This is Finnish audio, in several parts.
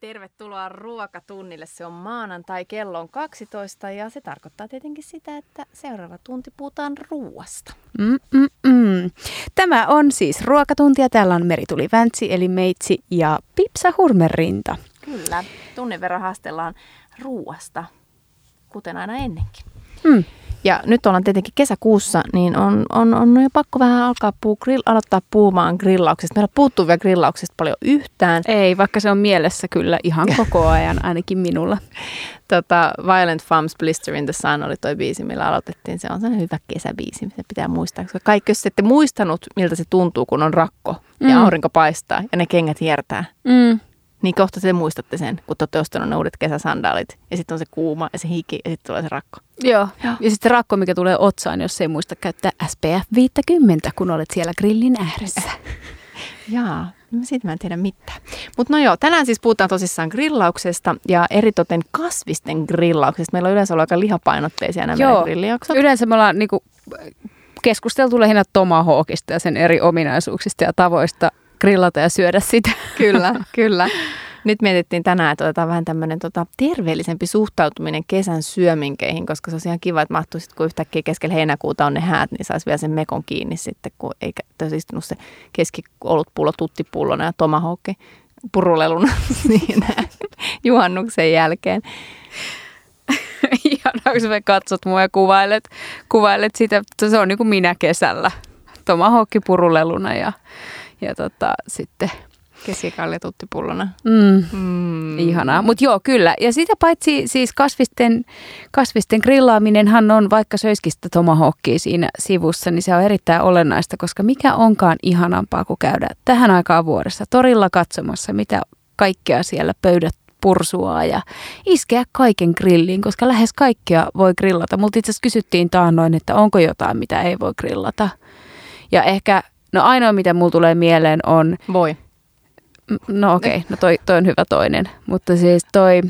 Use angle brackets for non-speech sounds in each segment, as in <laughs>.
Tervetuloa ruokatunnille. Se on maanantai, kello on 12 ja se tarkoittaa tietenkin sitä, että seuraava tunti puhutaan ruuasta. Mm-mm-mm. Tämä on siis ruokatunti ja täällä on Merituli Väntsi eli Meitsi ja Pipsa Hurmerinta. Kyllä, tunnin verran haastellaan ruuasta, kuten aina ennenkin. Mm. Ja nyt ollaan tietenkin kesäkuussa, niin on, on, on jo pakko vähän alkaa puu, grill, aloittaa puhumaan grillauksesta. Meillä puuttuu vielä grillauksesta paljon yhtään. Ei, vaikka se on mielessä kyllä ihan <laughs> koko ajan, ainakin minulla. Tota, Violent Farms Blister in the Sun oli toi biisi, millä aloitettiin. Se on sellainen hyvä kesäbiisi, mitä pitää muistaa. Koska kaikki, jos ette muistanut, miltä se tuntuu, kun on rakko ja Mm. aurinko paistaa ja ne kengät hiertää, Mm. Niin kohta te muistatte sen, kun te olette ostanut ne uudet kesäsandaalit. Ja sitten on se kuuma ja se hiki ja sitten tulee se rakko. Joo. Joo. Ja sitten rakko, mikä tulee otsaan, jos ei muista käyttää SPF 50, kun olet siellä grillin ääressä. <laughs> Jaa, no siitä mä en tiedä mitään. Mutta no joo, tänään siis puhutaan tosissaan grillauksesta ja eritoten kasvisten grillauksesta. Meillä on yleensä ollut aika lihapainotteisia nämä Joo. grillijaksot. Yleensä me ollaan niinku keskusteltu lähinnä tomahawkista ja sen eri ominaisuuksista ja tavoista grillata ja syödä sitä. Kyllä, <laughs> kyllä. Nyt mietittiin tänään, että otetaan vähän tämmöinen tota, terveellisempi suhtautuminen kesän syöminkeihin, koska se olisi ihan kiva, että mahtuisi, kun yhtäkkiä keskellä heinäkuuta on ne häät, niin saisi vielä sen mekon kiinni sitten, kun olisi istunut se keskiolutpullo tuttipullona ja tomahawkki puruleluna <laughs> siinä juhannuksen jälkeen. <laughs> Ihanaa, kun sä katsot mua ja kuvailet, kuvailet sitä. Se on niin kuin minä kesällä. Tomahawkki puruleluna ja, ja tota, sitten Keskikalja tuttipullona. mm, Mm. Ihanaa, mutta joo kyllä. Ja sitä paitsi siis kasvisten, kasvisten grillaaminenhan on, vaikka söiskistä tomahawkia siinä sivussa, niin se on erittäin olennaista, koska mikä onkaan ihanampaa kuin käydä tähän aikaan vuodessa torilla katsomassa, mitä kaikkea siellä pöydät pursuaa ja iskeä kaiken grilliin, koska lähes kaikkea voi grillata. Multa itse asiassa kysyttiin taannoin, että onko jotain, mitä ei voi grillata. Ja ehkä, no ainoa mitä mulla tulee mieleen on Voi. No okei, okay. no toi, toi on hyvä toinen. Mutta siis toi,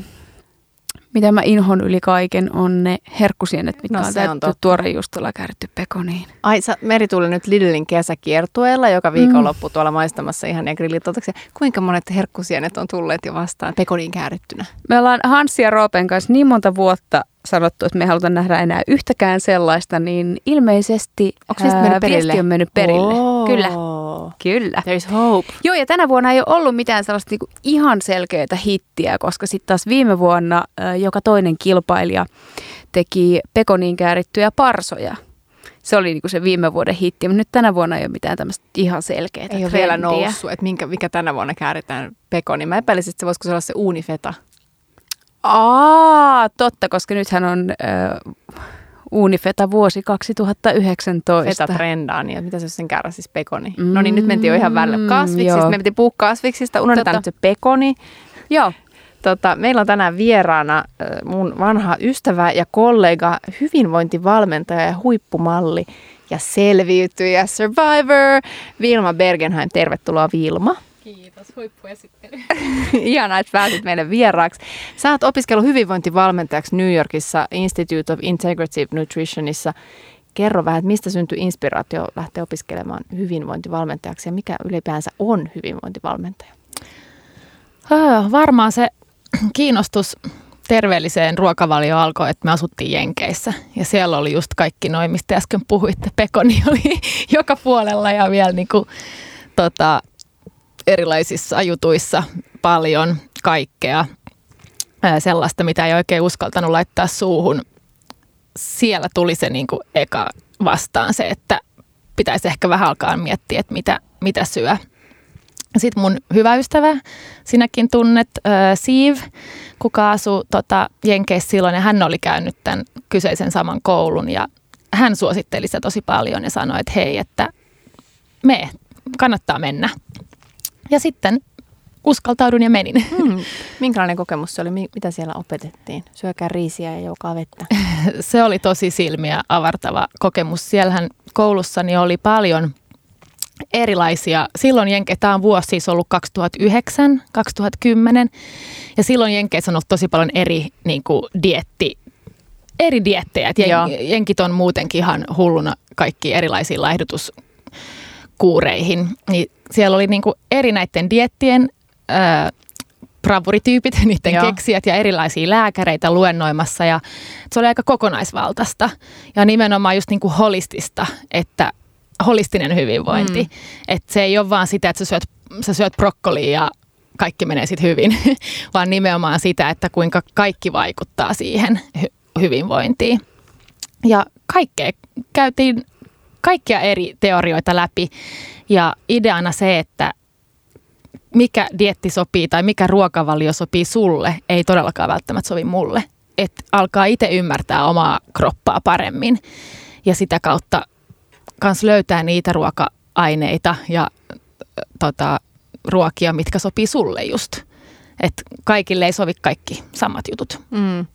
mitä mä inhon yli kaiken, on ne herkkusienet, mitkä No on täytetty totta. tuorejuustolla kääritty pekoniin. Ai, sä, Meri tuli nyt Lidlin kesäkiertueella joka viikonloppu mm. tuolla maistamassa ihan ja grillitotoksia. Kuinka monet herkkusienet on tulleet jo vastaan pekoniin käärittynä? Me ollaan Hansi ja Roopen kanssa niin monta vuotta sanottu, että me ei haluta nähdä enää yhtäkään sellaista, niin ilmeisesti Onko niistä mennyt perille? viesti on mennyt perille. Oo. Kyllä, kyllä. There's hope. Joo, ja tänä vuonna ei ole ollut mitään sellaista niinku ihan selkeää hittiä, koska sitten taas viime vuonna ö, joka toinen kilpailija teki pekoniin käärittyjä parsoja. Se oli niinku se viime vuoden hitti, mutta nyt tänä vuonna ei ole mitään tämmöistä ihan selkeää Ei ole vielä noussut, että minkä, mikä tänä vuonna kääritään pekoni. Mä epäilisin, että se voisiko se olla se uunifeta. Aa, totta, koska nythän on ö, Unifeta vuosi 2019. Feta trendaa, niin mitä se sen käärä siis pekoni? Mm, no niin, nyt mentiin jo ihan välillä kasviksista. joo. Me piti puhua kasviksista, unohdetaan Totta. nyt se pekoni. Joo. Tota, meillä on tänään vieraana äh, mun vanha ystävä ja kollega, hyvinvointivalmentaja ja huippumalli ja selviytyjä, survivor, Vilma Bergenheim. Tervetuloa Vilma. Kiitos, huippuesittely. <laughs> Ihanaa, että pääsit meille vieraaksi. Sä oot opiskellut hyvinvointivalmentajaksi New Yorkissa Institute of Integrative Nutritionissa. Kerro vähän, että mistä syntyi inspiraatio lähteä opiskelemaan hyvinvointivalmentajaksi ja mikä ylipäänsä on hyvinvointivalmentaja? Öö, varmaan se <clears throat> kiinnostus terveelliseen ruokavalioon alkoi, että me asuttiin Jenkeissä. Ja siellä oli just kaikki noin, mistä äsken puhuitte. Pekoni oli <laughs> joka puolella ja vielä niinku, tota, erilaisissa jutuissa paljon kaikkea sellaista, mitä ei oikein uskaltanut laittaa suuhun. Siellä tuli se niinku eka vastaan se, että pitäisi ehkä vähän alkaa miettiä, että mitä, mitä syö. Sitten mun hyvä ystävä, sinäkin tunnet, äh, Siiv, kuka asui tota, Jenkeissä silloin, ja hän oli käynyt tämän kyseisen saman koulun, ja hän suositteli sitä tosi paljon ja sanoi, että hei, että me, kannattaa mennä. Ja sitten uskaltaudun ja menin. Hmm. <laughs> Minkälainen kokemus se oli? Mi- Mitä siellä opetettiin? Syökää riisiä ja joukaa vettä. <laughs> Se oli tosi silmiä avartava kokemus. Siellähän koulussani oli paljon erilaisia. Silloin Jenke, tämä on vuosi siis ollut 2009, 2010. Ja silloin Jenkeissä on ollut tosi paljon eri niin kuin, dietti, eri diettejä. Jen, jenkit on muutenkin ihan hulluna kaikki erilaisiin laihdutuskuureihin. Niin siellä oli niin kuin, eri näiden diettien ö, bravurityypit, <laughs> niiden Joo. keksijät ja erilaisia lääkäreitä luennoimassa ja se oli aika kokonaisvaltaista ja nimenomaan just niin kuin holistista, että holistinen hyvinvointi. Mm. Että se ei ole vaan sitä, että sä syöt, sä syöt brokkolia ja kaikki menee sitten hyvin, <laughs> vaan nimenomaan sitä, että kuinka kaikki vaikuttaa siihen hy- hyvinvointiin. Ja kaikkea käytiin kaikkia eri teorioita läpi ja ideana se, että mikä dietti sopii tai mikä ruokavalio sopii sulle, ei todellakaan välttämättä sovi mulle. Että alkaa itse ymmärtää omaa kroppaa paremmin ja sitä kautta kans löytää niitä ruoka-aineita ja tota, ruokia, mitkä sopii sulle just. Et kaikille ei sovi kaikki samat jutut. Mm.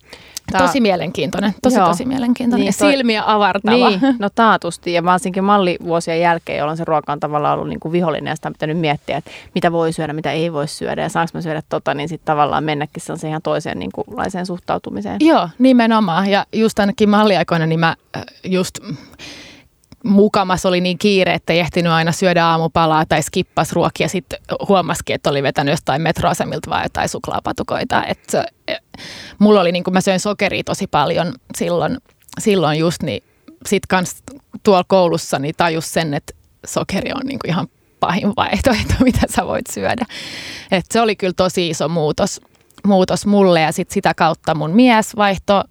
Tää... Tosi mielenkiintoinen, tosi Joo. tosi mielenkiintoinen Niin, ja toi- silmiä avartava. Niin, <laughs> no taatusti. Ja varsinkin mallivuosien jälkeen, jolloin se ruoka on tavallaan ollut niin kuin vihollinen ja sitä on pitänyt miettiä, että mitä voi syödä, mitä ei voi syödä ja saanko mä syödä tota, niin sitten tavallaan mennäkin sellaiseen ihan toiseen niin kuin, laiseen suhtautumiseen. Joo, nimenomaan. Ja just ainakin malliaikoina, niin mä äh, just mukamas oli niin kiire, että ei ehtinyt aina syödä aamupalaa tai skippas ruokia. Sitten huomasikin, että oli vetänyt jostain metroasemilta vai jotain suklaapatukoita. Se, eh, mulla oli niin kuin mä söin sokeria tosi paljon silloin, silloin just, niin sit kans tuolla koulussa niin tajus sen, että sokeri on niin ihan pahin vaihtoehto, <laughs> mitä sä voit syödä. Et se oli kyllä tosi iso muutos, muutos mulle ja sit sitä kautta mun mies vaihto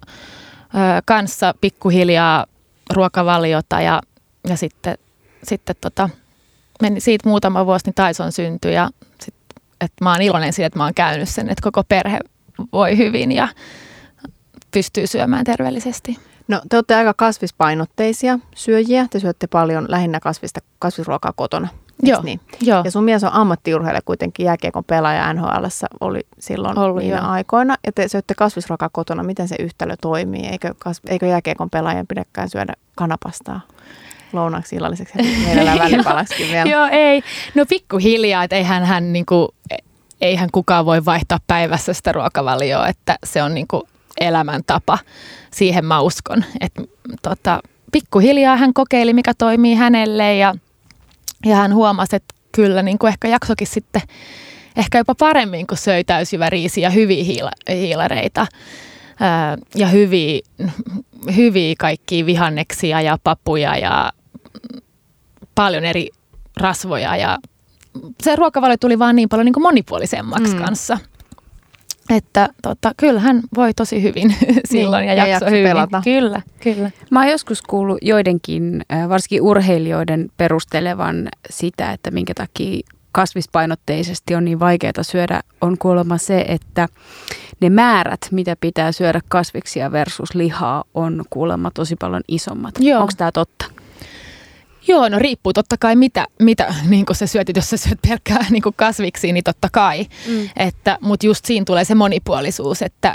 kanssa pikkuhiljaa ruokavaliota ja, ja sitten, sitten tota, meni siitä muutama vuosi, niin Tyson syntyi ja sit, et mä oon iloinen siitä, että mä oon käynyt sen, että koko perhe voi hyvin ja pystyy syömään terveellisesti. No te olette aika kasvispainotteisia syöjiä. Te syötte paljon lähinnä kasvista, kasvisruokaa kotona. Joo, Niin? joo. Ja sun mies on ammattiurheilija kuitenkin jääkiekon pelaaja NHL oli silloin Ollut, Ollut, niinä joo. aikoina. Ja te syötte kasvisruokaa kotona. Miten se yhtälö toimii? Eikö, kas, eikö jääkiekon pelaajan pidäkään syödä kanapastaa lounaksi illalliseksi ja mielellään välipalaksikin vielä? Joo, ei. No pikkuhiljaa, että eihän hän niinku, eihän kukaan voi vaihtaa päivässä sitä ruokavalioa, että se on niinku elämäntapa. Siihen mä uskon. että tota, pikkuhiljaa hän kokeili, mikä toimii hänelle ja, ja hän huomasi, että kyllä niinku ehkä jaksokin sitten ehkä jopa paremmin, kun söi täysjyväriisiä ja hyviä hiila, hiilareita ja hyviä, hyviä kaikkia vihanneksia ja papuja ja paljon eri rasvoja ja se ruokavalio tuli vaan niin paljon niin kuin monipuolisemmaksi Mm. kanssa. Että tota, kyllä hän voi tosi hyvin <laughs> silloin Niin, ja ja jakso hyvin. pelata. Kyllä, kyllä. Mä oon joskus kuullut joidenkin, äh, varsinkin urheilijoiden perustelevan sitä, että minkä takia kasvispainotteisesti on niin vaikeaa syödä, on kuulemma se, että ne määrät, mitä pitää syödä kasviksia versus lihaa, on kuulemma tosi paljon isommat. Onko tämä totta? Joo, no riippuu totta kai mitä, mitä <laughs> niin sä syöt, jos sä syöt pelkkää <laughs> niin kuin kasviksia, niin totta kai. Mm. Että, mutta just siinä tulee se monipuolisuus, että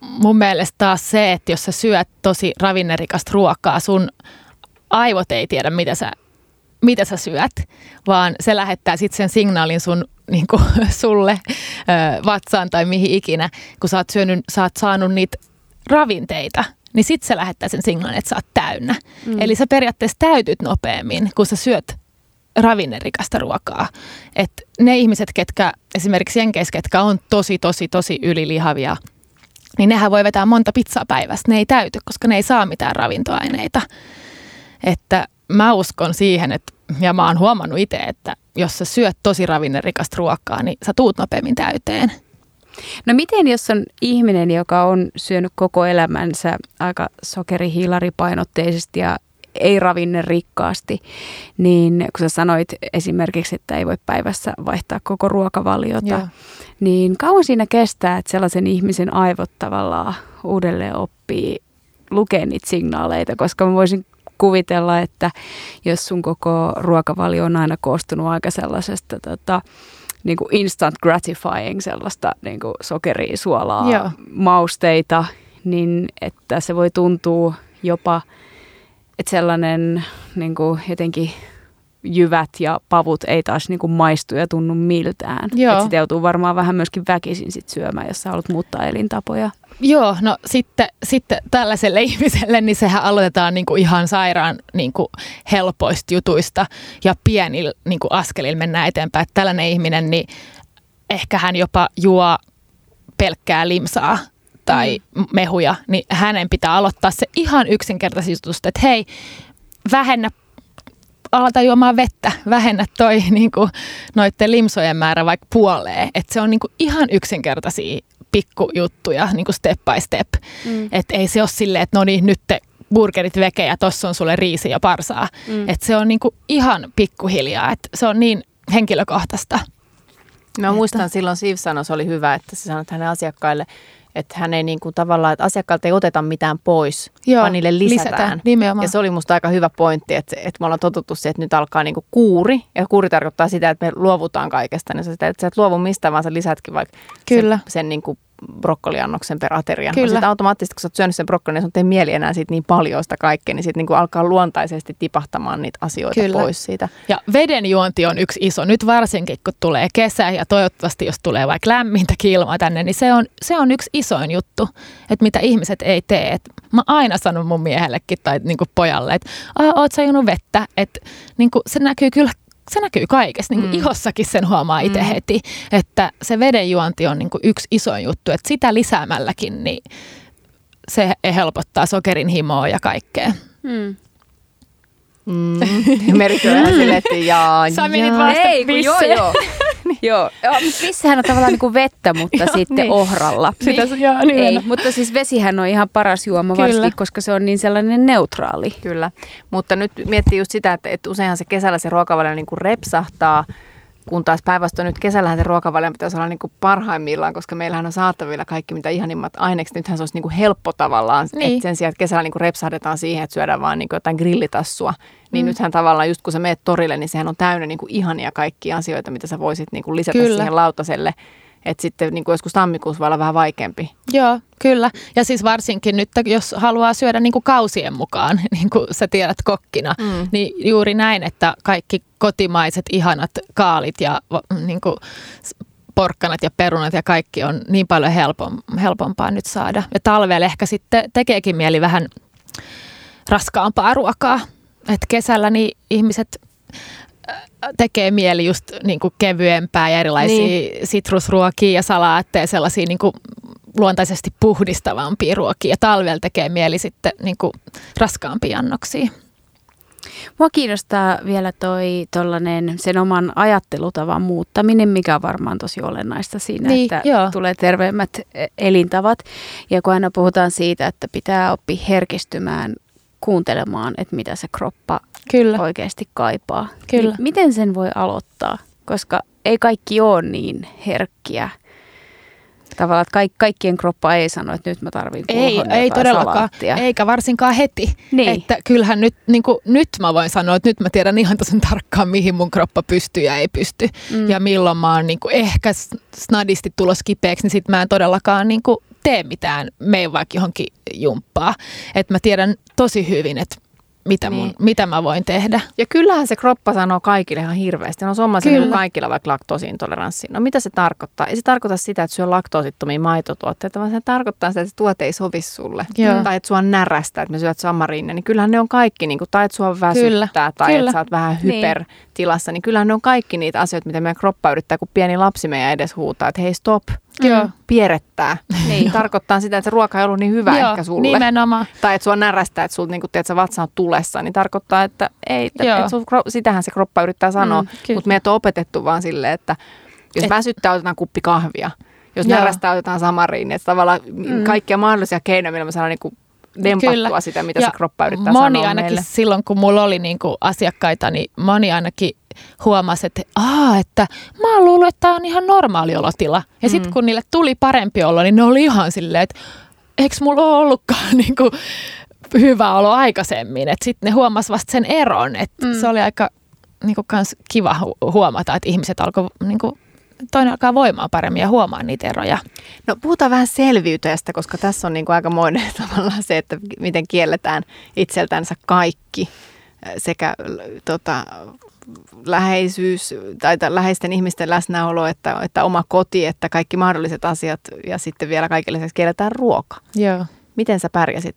mun mielestä taas se, että jos sä syöt tosi ravinnerikasta ruokaa, sun aivot ei tiedä, mitä sä, mitä sä syöt, vaan se lähettää sitten sen signaalin sun niin kuin, <laughs> sulle ö, vatsaan tai mihin ikinä, kun sä oot, syönyt, sä oot saanut niitä ravinteita, niin sitten se lähettää sen signaalin, että sä oot täynnä. Mm. Eli sä periaatteessa täytyt nopeammin, kun sä syöt ravinnerikasta ruokaa. Et ne ihmiset, ketkä esimerkiksi Jenkeissä, ketkä on tosi, tosi, tosi ylilihavia, niin nehän voi vetää monta pizzaa päivästä. Ne ei täyty, koska ne ei saa mitään ravintoaineita. Että mä uskon siihen, että, ja mä oon huomannut itse, että jos sä syöt tosi ravinnerikasta ruokaa, niin sä tuut nopeammin täyteen. No miten, jos on ihminen, joka on syönyt koko elämänsä aika sokerihiilaripainotteisesti ja ei ravinne rikkaasti, niin kun sä sanoit esimerkiksi, että ei voi päivässä vaihtaa koko ruokavaliota, Joo. niin kauan siinä kestää, että sellaisen ihmisen aivot tavallaan uudelleen oppii lukea niitä signaaleita, koska mä voisin kuvitella, että jos sun koko ruokavalio on aina koostunut aika sellaisesta tota, niin kuin instant gratifying sellaista niin kuin sokeria, suolaa, Joo. mausteita, niin että se voi tuntua jopa, että sellainen niin kuin jotenkin jyvät ja pavut ei taas niin kuin maistu ja tunnu miltään. Joo. Että sitä joutuu varmaan vähän myöskin väkisin sit syömään, jos sä haluat muuttaa elintapoja. Joo, no sitten, sitten tällaiselle <laughs> ihmiselle, niin sehän aloitetaan niin kuin ihan sairaan niin kuin helpoista jutuista ja pienillä niin kuin askelilla mennään eteenpäin. Että tällainen ihminen, niin ehkä hän jopa juo pelkkää limsaa tai mm. mehuja, niin hänen pitää aloittaa se ihan yksinkertaisesti jutusta, että hei, vähennä alata juomaan vettä, vähennä toi <laughs> niin kuin, noiden limsojen määrä vaikka puoleen. Että se on niin kuin, ihan yksinkertaisia pikkujuttuja, niin kuin step by step. Mm. Että ei se ole silleen, että no niin, nyt te burgerit veke ja tossa on sulle riisi ja parsaa. Mm. Että se on niin kuin, ihan pikkuhiljaa, että se on niin henkilökohtaista. Mä muistan että... silloin Siv sanoi, se oli hyvä, että se sanoi hänen asiakkaille, että hän ei niin kuin tavallaan, että asiakkaalta ei oteta mitään pois, Joo, vaan niille lisätään. lisätään nimenomaan. Ja se oli musta aika hyvä pointti, että, että me ollaan totuttu siihen, että nyt alkaa niin kuin kuuri. Ja kuuri tarkoittaa sitä, että me luovutaan kaikesta. Niin se, että sä et luovu mistään, vaan sä lisätkin vaikka Kyllä. sen, sen niin kuin brokkoliannoksen per ateria. Kyllä. Sitten automaattisesti, kun sä oot syönyt sen brokkolin, niin sun ei mieli enää siitä niin paljon sitä kaikkea, niin sitten niin alkaa luontaisesti tipahtamaan niitä asioita Kyllä. pois siitä. Ja veden juonti on yksi iso. Nyt varsinkin, kun tulee kesä ja toivottavasti, jos tulee vaikka lämmintä ilmaa tänne, niin se on, se on yksi isoin juttu, että mitä ihmiset ei tee. Et mä aina sanon mun miehellekin tai niin kuin pojalle, että oot sä vettä, että niin kuin se näkyy kyllä se näkyy kaikessa, niin kuin mm. ihossakin sen huomaa itse mm. heti, että se vedenjuonti on niin kuin yksi iso juttu, että sitä lisäämälläkin niin se helpottaa sokerin himoa ja kaikkea. Mm. Mm. Meri kyllä silleen, että jaa, Sä menit vasta Ei, kun joo, <laughs> joo. joo. Vissähän on tavallaan niin kuin vettä, mutta <laughs> joo, sitten niin. ohralla. Sitä, niin. joo, niin Ei, mutta siis vesihän on ihan paras juoma, Kyllä. varsinkin koska se on niin sellainen neutraali. Kyllä, mutta nyt miettii just sitä, että, että useinhan se kesällä se ruokavalio niin kuin repsahtaa – kun taas päinvastoin nyt kesällähän se ruokavalion pitäisi olla niin kuin parhaimmillaan, koska meillähän on saatavilla kaikki mitä ihanimmat ainekset. Nythän se olisi niin kuin helppo tavallaan, niin. että sen sijaan, että kesällä niin kuin repsahdetaan siihen, että syödään vaan niin kuin jotain grillitassua. Niin mm. nythän tavallaan just kun sä meet torille, niin sehän on täynnä niin kuin ihania kaikkia asioita, mitä sä voisit niin kuin lisätä Kyllä. siihen lautaselle. Että sitten niin kuin joskus tammikuussa voi olla vähän vaikeampi. Joo, kyllä. Ja siis varsinkin nyt, jos haluaa syödä niin kuin kausien mukaan, <laughs> niin kuin sä tiedät kokkina, mm. niin juuri näin, että kaikki kotimaiset ihanat kaalit ja niin kuin porkkanat ja perunat ja kaikki on niin paljon helpom, helpompaa nyt saada. Ja talvella ehkä sitten tekeekin mieli vähän raskaampaa ruokaa. Et kesällä niin ihmiset tekee mieli just niin kuin kevyempää ja erilaisia niin. sitrusruokia ja salaatteja, sellaisia niin kuin luontaisesti puhdistavampia ruokia. Ja talvella tekee mieli sitten niin kuin raskaampia annoksia. Mua kiinnostaa vielä toi tollanen, sen oman ajattelutavan muuttaminen, mikä on varmaan tosi olennaista siinä, niin, että joo. tulee terveemmät e- elintavat. Ja kun aina puhutaan siitä, että pitää oppia herkistymään kuuntelemaan, että mitä se kroppa Kyllä. oikeasti kaipaa. Kyllä. Niin miten sen voi aloittaa? Koska ei kaikki ole niin herkkiä. Tavallaan, että kaik, kaikkien kroppa ei sano, että nyt mä tarvin Ei, ei todellakaan, salaattia. eikä varsinkaan heti. Niin. Että kyllähän nyt, niin kuin, nyt mä voin sanoa, että nyt mä tiedän ihan tosi tarkkaan, mihin mun kroppa pystyy ja ei pysty. Mm. Ja milloin mä oon niin kuin, ehkä snadisti tulos kipeäksi, niin sit mä en todellakaan niin kuin, tee mitään, mene vaikka johonkin jumppaa. Että mä tiedän tosi hyvin, että mitä, mun, niin. mitä mä voin tehdä. Ja kyllähän se kroppa sanoo kaikille ihan hirveästi. No suomalaisilla on kaikilla vaikka laktoosiintoleranssi. No mitä se tarkoittaa? Ei se tarkoita sitä, että syö laktoosittomia maitotuotteita, vaan se tarkoittaa sitä, että se tuote ei sovi sulle. Joo. Tai että sua närästää, että me syöt samariinne. Niin kyllähän ne on kaikki, niin kuin, tai että sua väsyttää, Kyllä. tai Kyllä. että sä oot vähän niin. hypertilassa. Niin kyllähän ne on kaikki niitä asioita, mitä meidän kroppa yrittää, kun pieni lapsi meidän edes huutaa, että hei stop – Joo. pierettää. Niin. <laughs> Tarkoittaa sitä, että se ruoka ei ollut niin hyvä Joo, ehkä sulle. nimenomaan. Tai että sua närästää, että sulla niin että vatsa on tulessa, niin tarkoittaa, että ei, että, että sun, sitähän se kroppa yrittää sanoa. Mm, Mutta meitä on opetettu vaan silleen, että jos Et... väsyttää, otetaan kuppi kahvia. Jos Joo. närästää, otetaan samariin. Että tavallaan mm. kaikkia mahdollisia keinoja, millä me saadaan niin dempattua Kyllä. sitä, mitä ja se kroppa yrittää moni sanoa ainakin meille. silloin, kun mulla oli niin kuin asiakkaita, niin moni ainakin huomasi, että, Aa, että mä oon luullut, että tämä on ihan normaali olotila. Ja sitten mm. kun niille tuli parempi olo, niin ne oli ihan silleen, että eikö mulla ole ollutkaan <laughs> niin kuin, hyvä olo aikaisemmin. Että sitten ne huomasi vasta sen eron. Että mm. se oli aika niin kuin, kans kiva huomata, että ihmiset alkoi niin kuin, toinen alkaa voimaa paremmin ja huomaa niitä eroja. No puhutaan vähän selviytyjästä, koska tässä on niin kuin aika monen <laughs> tavallaan se, että miten kielletään itseltänsä kaikki sekä tota, läheisyys tai läheisten ihmisten läsnäolo, että, että oma koti, että kaikki mahdolliset asiat ja sitten vielä kaiken lisäksi kielletään ruoka. Joo. Miten sä pärjäsit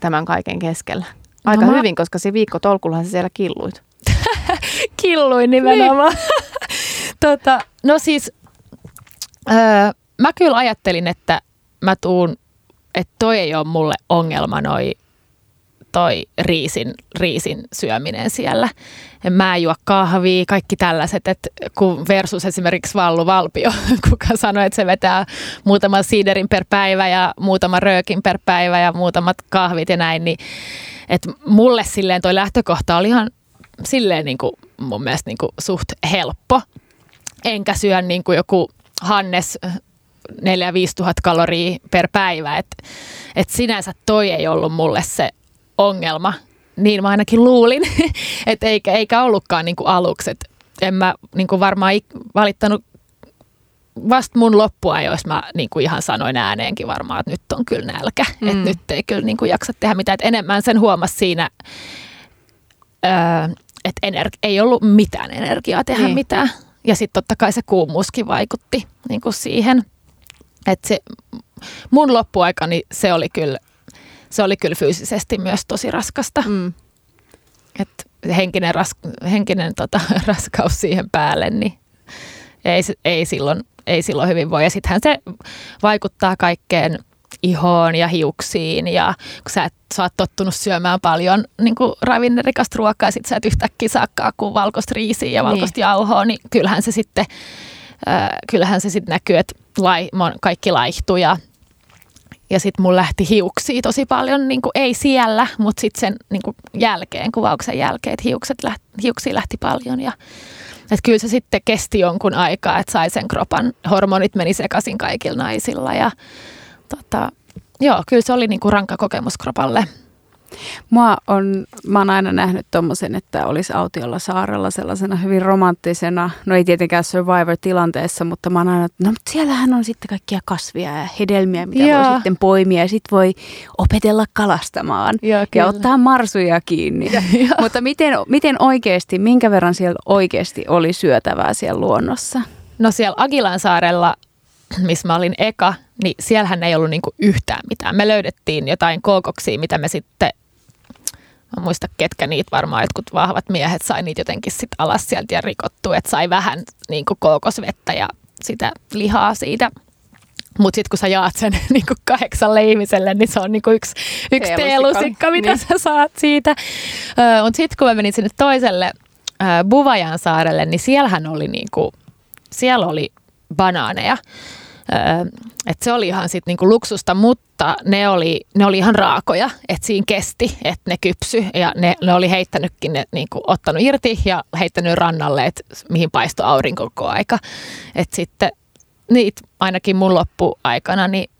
tämän kaiken keskellä? Aika no mä... hyvin, koska se viikko tolkullahan sä siellä killuit. <laughs> Killuin nimenomaan. Niin. <laughs> tota, no siis Öö, mä kyllä ajattelin, että mä tuun, että toi ei ole mulle ongelma noi toi riisin, riisin syöminen siellä. En mä juo kahvia, kaikki tällaiset, että kun versus esimerkiksi Vallu Valpio, <laughs> kuka sanoi, että se vetää muutaman siiderin per päivä ja muutaman röökin per päivä ja muutamat kahvit ja näin, niin että mulle silleen toi lähtökohta oli ihan silleen niin kuin mun mielestä niin kuin suht helppo. Enkä syö niin kuin joku Hannes 4-5 tuhat kaloria per päivä. että et sinänsä toi ei ollut mulle se ongelma. Niin mä ainakin luulin, <laughs> että eikä, eikä ollutkaan niin kuin aluksi. Et en mä niin kuin varmaan valittanut vasta mun jos mä niin kuin ihan sanoin ääneenkin varmaan, että nyt on kyllä nälkä. Mm. Että nyt ei kyllä niin kuin jaksa tehdä mitään. Et enemmän sen huomasi siinä, öö, että energi- ei ollut mitään energiaa tehdä niin. mitään. Ja sitten totta kai se kuumuuskin vaikutti niin kuin siihen. Että se mun loppuaikani se oli kyllä se oli kyllä fyysisesti myös tosi raskasta. Mm. Et henkinen, ras, henkinen tota, <laughs> raskaus siihen päälle, niin ei, ei, silloin, ei silloin hyvin voi. Ja sittenhän se vaikuttaa kaikkeen ihoon ja hiuksiin ja kun sä, et, sä oot tottunut syömään paljon niin ravinnerikasta ruokaa ja sit sä et yhtäkkiä saakkaa kuin valkoista riisiä ja valkoista niin. jauhoa, niin kyllähän se sitten äh, kyllähän se sitten näkyy, että lai, kaikki laihtuu ja ja sitten mun lähti hiuksia tosi paljon, niin kuin ei siellä, mutta sitten sen niin kuin jälkeen, kuvauksen jälkeen, että hiukset lähti, hiuksia lähti paljon. Ja, että kyllä se sitten kesti jonkun aikaa, että sai sen kropan, hormonit meni sekaisin kaikilla naisilla. Ja tota, joo, kyllä se oli niin kuin rankka kokemus kropalle. Mua on, mä oon aina nähnyt tommosen, että olisi autiolla saarella sellaisena hyvin romanttisena, no ei tietenkään Survivor-tilanteessa, mutta mä oon aina, no mutta siellähän on sitten kaikkia kasvia ja hedelmiä, mitä Joo. voi sitten poimia ja sitten voi opetella kalastamaan Joo, ja ottaa marsuja kiinni. <laughs> Ja, mutta miten, miten oikeasti, minkä verran siellä oikeasti oli syötävää siellä luonnossa? No siellä Agilan saarella <clears throat> missä mä olin eka, niin siellähän ei ollut niinku yhtään mitään. Me löydettiin jotain kookoksia, mitä me sitten Mä muista, ketkä niitä varmaan jotkut vahvat miehet sai niitä jotenkin sit alas sieltä ja rikottu, että sai vähän niin kuin kookosvettä ja sitä lihaa siitä. Mutta sitten kun sä jaat sen <laughs> niin kuin kahdeksalle ihmiselle, niin se on niin kuin yksi, yksi teelusikka, mitä niin. sä saat siitä. Mutta sitten kun mä menin sinne toiselle äh, Buvajan saarelle, niin siellähän oli, niin kuin, siellä oli banaaneja. Et se oli ihan sit niinku luksusta, mutta ne oli, ne oli ihan raakoja, että siinä kesti, että ne kypsy ja ne, ne oli heittänytkin, ne niinku ottanut irti ja heittänyt rannalle, et mihin paistoi aurinko koko aika. Et sitten niitä ainakin mun loppuaikana, niin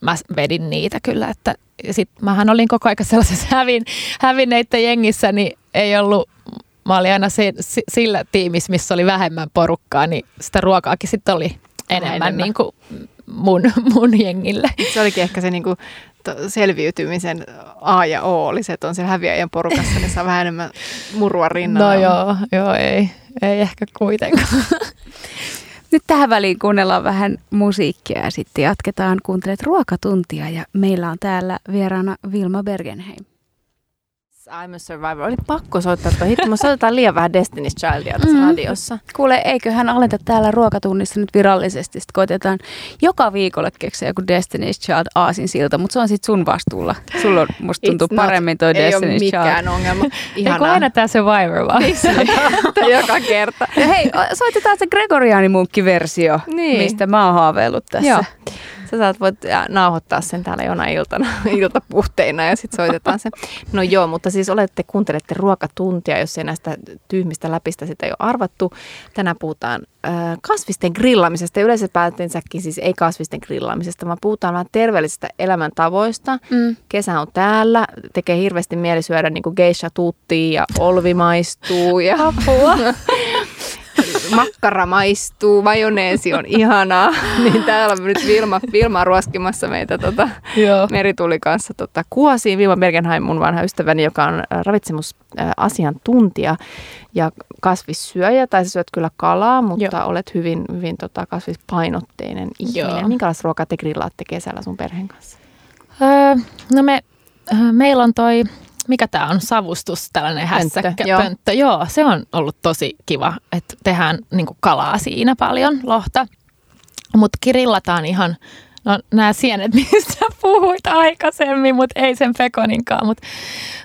mä vedin niitä kyllä, että sitten mähän olin koko aika sellaisessa <laughs> hävin, hävinneiden jengissä, niin ei ollut mä olin aina se, sillä tiimissä, missä oli vähemmän porukkaa, niin sitä ruokaakin sitten oli enemmän, enemmän. Niin kuin mun, mun jengille. Se olikin ehkä se niin kuin selviytymisen A ja O oli se, että on se häviäjän porukassa, niin saa vähän enemmän murua rinnalla. No joo, joo ei, ei ehkä kuitenkaan. Nyt tähän väliin kuunnellaan vähän musiikkia ja sitten jatketaan. Kuuntelet ruokatuntia ja meillä on täällä vieraana Vilma Bergenheim. I'm a Survivor. Oli pakko soittaa tuo hitti, mutta soitetaan liian vähän Destiny's Childia tässä mm. radiossa. Kuule, eiköhän aleta täällä ruokatunnissa nyt virallisesti. Sitten koitetaan joka viikolle keksiä joku Destiny's Child aasin silta, mutta se on sitten sun vastuulla. Sulla on, musta tuntuu It's paremmin toi Destiny's Child. Ei ole mikään ongelma. Ihanaa. Eikö aina tämä Survivor vaan? Niin, <laughs> joka kerta. Ja hei, soitetaan se Gregoriaanimunkki-versio, niin. mistä mä oon haaveillut tässä. Joo. Sä saat voit nauhoittaa sen täällä jona iltana, <laughs> iltapuhteina ja sitten soitetaan se. No joo, mutta siis olette, kuuntelette ruokatuntia, jos ei näistä tyhmistä läpistä sitä jo arvattu. Tänään puhutaan äh, kasvisten grillaamisesta ja päätänsäkin siis ei kasvisten grillaamisesta, vaan puhutaan vähän terveellisistä elämäntavoista. Mm. Kesä on täällä, tekee hirveästi mieli syödä niin kuin geisha tuttia ja olvi maistuu ja apua. <laughs> makkara maistuu, majoneesi on ihanaa, <laughs> niin täällä on nyt Vilma, Vilma ruoskimassa meitä tota, merituli kanssa tota, kuosiin. Vilma Bergenheim, mun vanha ystäväni, joka on ravitsemusasiantuntija ja kasvissyöjä, tai sä syöt kyllä kalaa, mutta Joo. olet hyvin, hyvin tota, kasvispainotteinen ihminen. Joo. Minkälaista ruokaa te grillaatte kesällä sun perheen kanssa? Öö, no me, meillä on toi mikä tämä on, savustus, tällainen hässäkkä, joo. pönttö. Joo, se on ollut tosi kiva, että tehdään niin kalaa siinä paljon, lohta. Mutta grillataan ihan, no nämä sienet, <laughs> mistä puhuit aikaisemmin, mutta ei sen pekoninkaan. Mutta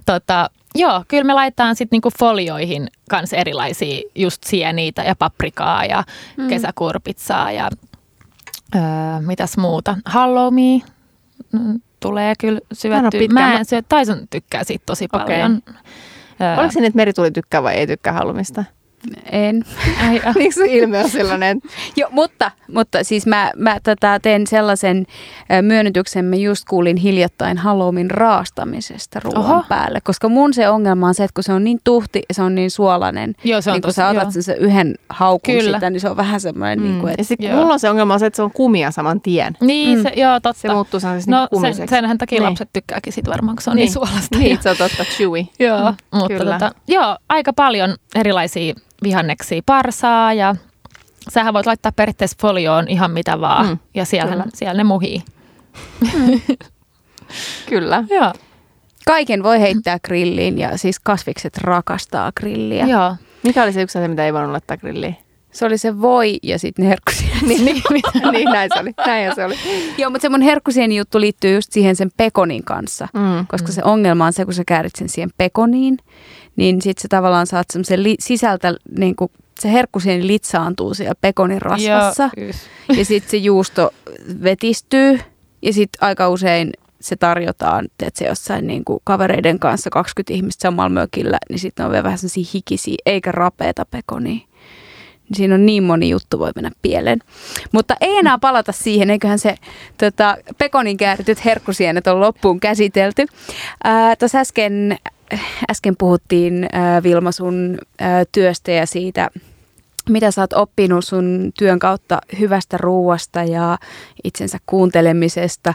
tota, joo, kyllä me laitetaan sitten niinku folioihin kans erilaisia just sieniitä ja paprikaa ja mm. kesäkurpitsaa ja öö, mitäs muuta. Halloumi mm, tulee kyllä syöttyä. Mä en syö, Tyson tykkää siitä tosi okay. paljon. Öö. Oliko se niin, että Meri tykkää vai ei tykkää hallumista? En. Ai, <laughs> Miksi ilme on sellainen? <laughs> Joo, mutta, mutta siis mä, mä tota, teen sellaisen myönnytyksen, mä just kuulin hiljattain Halloween raastamisesta ruoan Oho. päälle, koska mun se ongelma on se, että kun se on niin tuhti ja se on niin suolainen, joo, se on niin kun tosi, sä otat sen, sen yhden haukun Kyllä. sitä, niin se on vähän semmoinen, mm. niin kuin, että... Ja sit mulla on se ongelma on se, että se on kumia saman tien. Niin, mm. se, joo, totta. Se muuttuu sellaiseksi no, kumiseksi. Sen, senhän takia niin. lapset tykkääkin siitä varmaan, kun se on niin, niin suolasta. Niin, se on totta, chewy. <laughs> joo, mm, mutta Kyllä. Tota, joo, aika paljon erilaisia vihanneksi parsaa ja sähän voit laittaa periaatteessa folioon ihan mitä vaan mm, ja siellä, siellä ne muhii. Mm. kyllä. <laughs> Joo. Kaiken voi heittää grilliin ja siis kasvikset rakastaa grilliä. Joo. Mikä oli se yksi asia, mitä ei voinut laittaa grilliin? Se oli se voi ja sitten ne herkkusieni. <laughs> niin, niin, niin, näin se oli. Näin se oli. Joo, mutta se mun herkkusieni juttu liittyy just siihen sen pekonin kanssa. Mm, koska mm. se ongelma on se, kun sä käärit sen siihen pekoniin, niin sitten se tavallaan saat semmoisen li- sisältä, niin kuin se herkkusieni litsaantuu siellä pekonin rasvassa. Joo, ja sitten se juusto vetistyy ja sitten aika usein se tarjotaan, että se jossain niin kuin kavereiden kanssa 20 ihmistä samalla mökillä, niin sitten on vielä vähän sellaisia hikisiä, eikä rapeeta pekonia. Siinä on niin moni juttu voi mennä pieleen. Mutta ei enää palata siihen, eiköhän se tota, pekonin käärityt herkkusienet on loppuun käsitelty. Tuossa äsken äsken puhuttiin äh, Vilma sun äh, työstä ja siitä, mitä sä oot oppinut sun työn kautta hyvästä ruuasta ja itsensä kuuntelemisesta.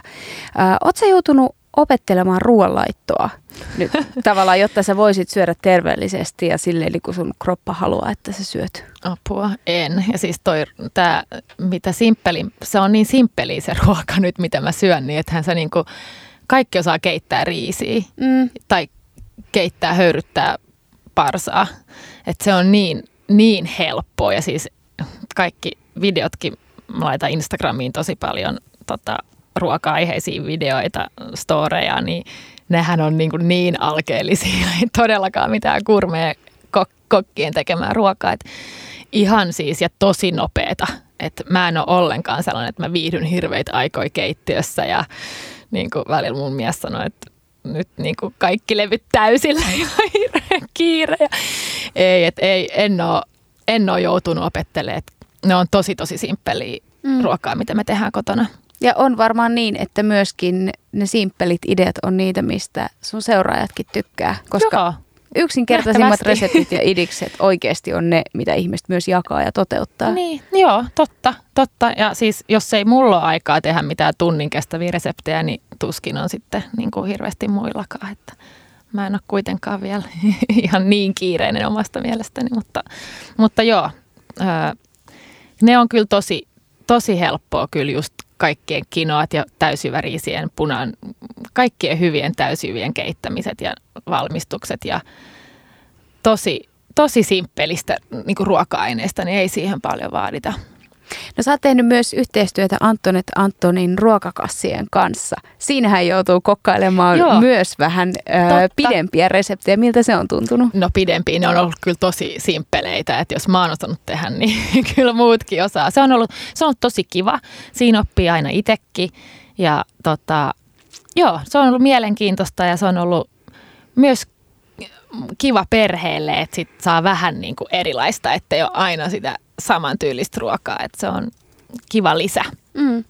Äh, oot sä joutunut opettelemaan ruoanlaittoa nyt <laughs> tavallaan, jotta sä voisit syödä terveellisesti ja silleen, niin kun sun kroppa haluaa, että sä syöt? Apua, en. Ja siis toi, tää, mitä simppeli, se on niin simppeli se ruoka nyt, mitä mä syön, niin ethän sä niinku, kaikki osaa keittää riisiä mm. tai keittää, höyryttää parsaa. että se on niin, niin helppoa ja siis kaikki videotkin, mä laitan Instagramiin tosi paljon tota, ruoka-aiheisia videoita, storeja, niin nehän on niin, kuin niin alkeellisia, <laughs> ei todellakaan mitään kurmea kok- kokkien tekemää ruokaa. Et ihan siis ja tosi nopeeta. Et mä en ole ollenkaan sellainen, että mä viihdyn hirveitä aikoja keittiössä ja niin kuin välillä mun mies sanoi, että nyt niin kuin kaikki levyt täysillä <laughs> ja hirveän kiire. Ja ei, et ei, en ole, en ole joutunut opettelemaan. Ne on tosi tosi simppeliä mm. ruokaa, mitä me tehdään kotona. Ja on varmaan niin, että myöskin ne simppelit ideat on niitä, mistä sun seuraajatkin tykkää. Koska Joo yksinkertaisimmat reseptit ja idikset oikeasti on ne, mitä ihmiset myös jakaa ja toteuttaa. Niin, joo, totta, totta. Ja siis jos ei mulla ole aikaa tehdä mitään tunnin kestäviä reseptejä, niin tuskin on sitten niin kuin hirveästi muillakaan. Että mä en ole kuitenkaan vielä <laughs> ihan niin kiireinen omasta mielestäni, mutta, mutta joo, ne on kyllä tosi, tosi helppoa kyllä just kaikkien kinoat ja täysyvärisien punan, kaikkien hyvien täysyvien keittämiset ja valmistukset ja tosi, tosi simppelistä niin ruoka-aineista, niin ei siihen paljon vaadita. No sä oot tehnyt myös yhteistyötä Antonet Antonin ruokakassien kanssa. Siinähän joutuu kokkailemaan Joo. myös vähän ö, pidempiä reseptejä. Miltä se on tuntunut? No pidempiä, ne on ollut kyllä tosi simppeleitä, että jos mä oon osannut tehdä, <laughs> niin kyllä muutkin osaa. Se on ollut, se on ollut tosi kiva. Siinä oppii aina itsekin ja tota, joo, se on ollut mielenkiintoista ja se on ollut myös kiva perheelle, että sit saa vähän niin kuin erilaista, ettei ole aina sitä samantyylistä ruokaa, että se on kiva lisä. Mm.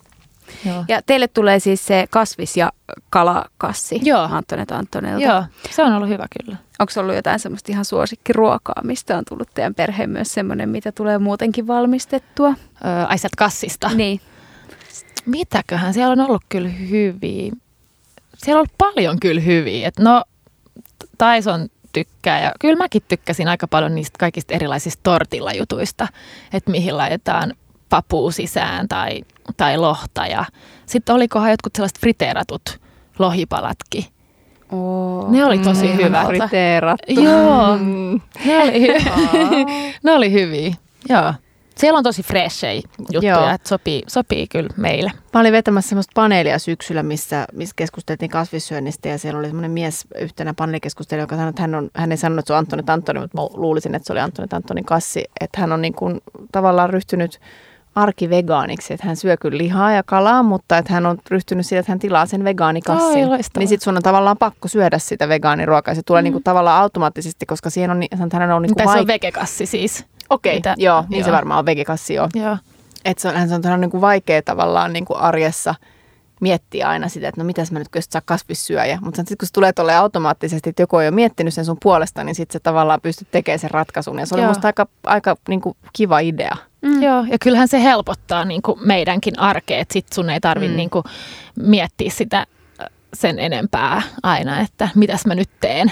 Joo. Ja teille tulee siis se kasvis- ja kalakassi Joo. Antonet Antonelta. Joo, se on ollut hyvä kyllä. Onko ollut jotain semmoista ihan suosikkiruokaa, mistä on tullut teidän perheen myös semmoinen, mitä tulee muutenkin valmistettua? Öö, ai kassista? Niin. Mitäköhän? Siellä on ollut kyllä hyviä. Siellä on ollut paljon kyllä hyviä. Et no, Tyson tykkää. Ja kyllä mäkin tykkäsin aika paljon niistä kaikista erilaisista tortillajutuista, että mihin laitetaan papuu sisään tai, tai lohta. Ja sitten olikohan jotkut sellaiset friteeratut lohipalatkin. Oh, ne oli tosi mm, hyvät. Friteerattu. Joo, mm. ne, oli hy- <laughs> ne oli hyviä. Joo. Siellä on tosi freshejä juttuja, Joo. että sopii, sopii kyllä meille. Mä olin vetämässä semmoista paneelia syksyllä, missä, missä keskusteltiin kasvissyönnistä ja siellä oli semmoinen mies yhtenä paneelikeskustelija, joka sanoi, että hän, on, hän ei sanonut, että se on Antoni Tantoni, mutta mä luulisin, että se oli Antoni Tantonin kassi. Että hän on niin kuin tavallaan ryhtynyt arkivegaaniksi, että hän syö kyllä lihaa ja kalaa, mutta että hän on ryhtynyt siihen, että hän tilaa sen vegaanikassin. Ai, niin sitten sun on tavallaan pakko syödä sitä vegaaniruokaa. ja Se tulee mm. niin kuin tavallaan automaattisesti, koska siihen on, niin- hänellä on niin Tai kuin se vaik- on vegekassi siis. Okei, mitä- okay, joo, niin se joo. varmaan on vegekassi, joo. Joo. Että se on, hän on niin kuin vaikea tavallaan niin kuin arjessa miettiä aina sitä, että no mitäs mä nyt kun saa kasvissyöjä. Mutta sitten kun se tulee tolleen automaattisesti, että joku on jo miettinyt sen sun puolesta, niin sitten se tavallaan pystyt tekemään sen ratkaisun. Ja se oli Joo. musta aika, aika niin kuin kiva idea. Mm. Joo, ja kyllähän se helpottaa niin kuin meidänkin arkea, että sit sun ei tarvitse Mm. niin kuin miettiä sitä äh, sen enempää aina, että mitäs mä nyt teen.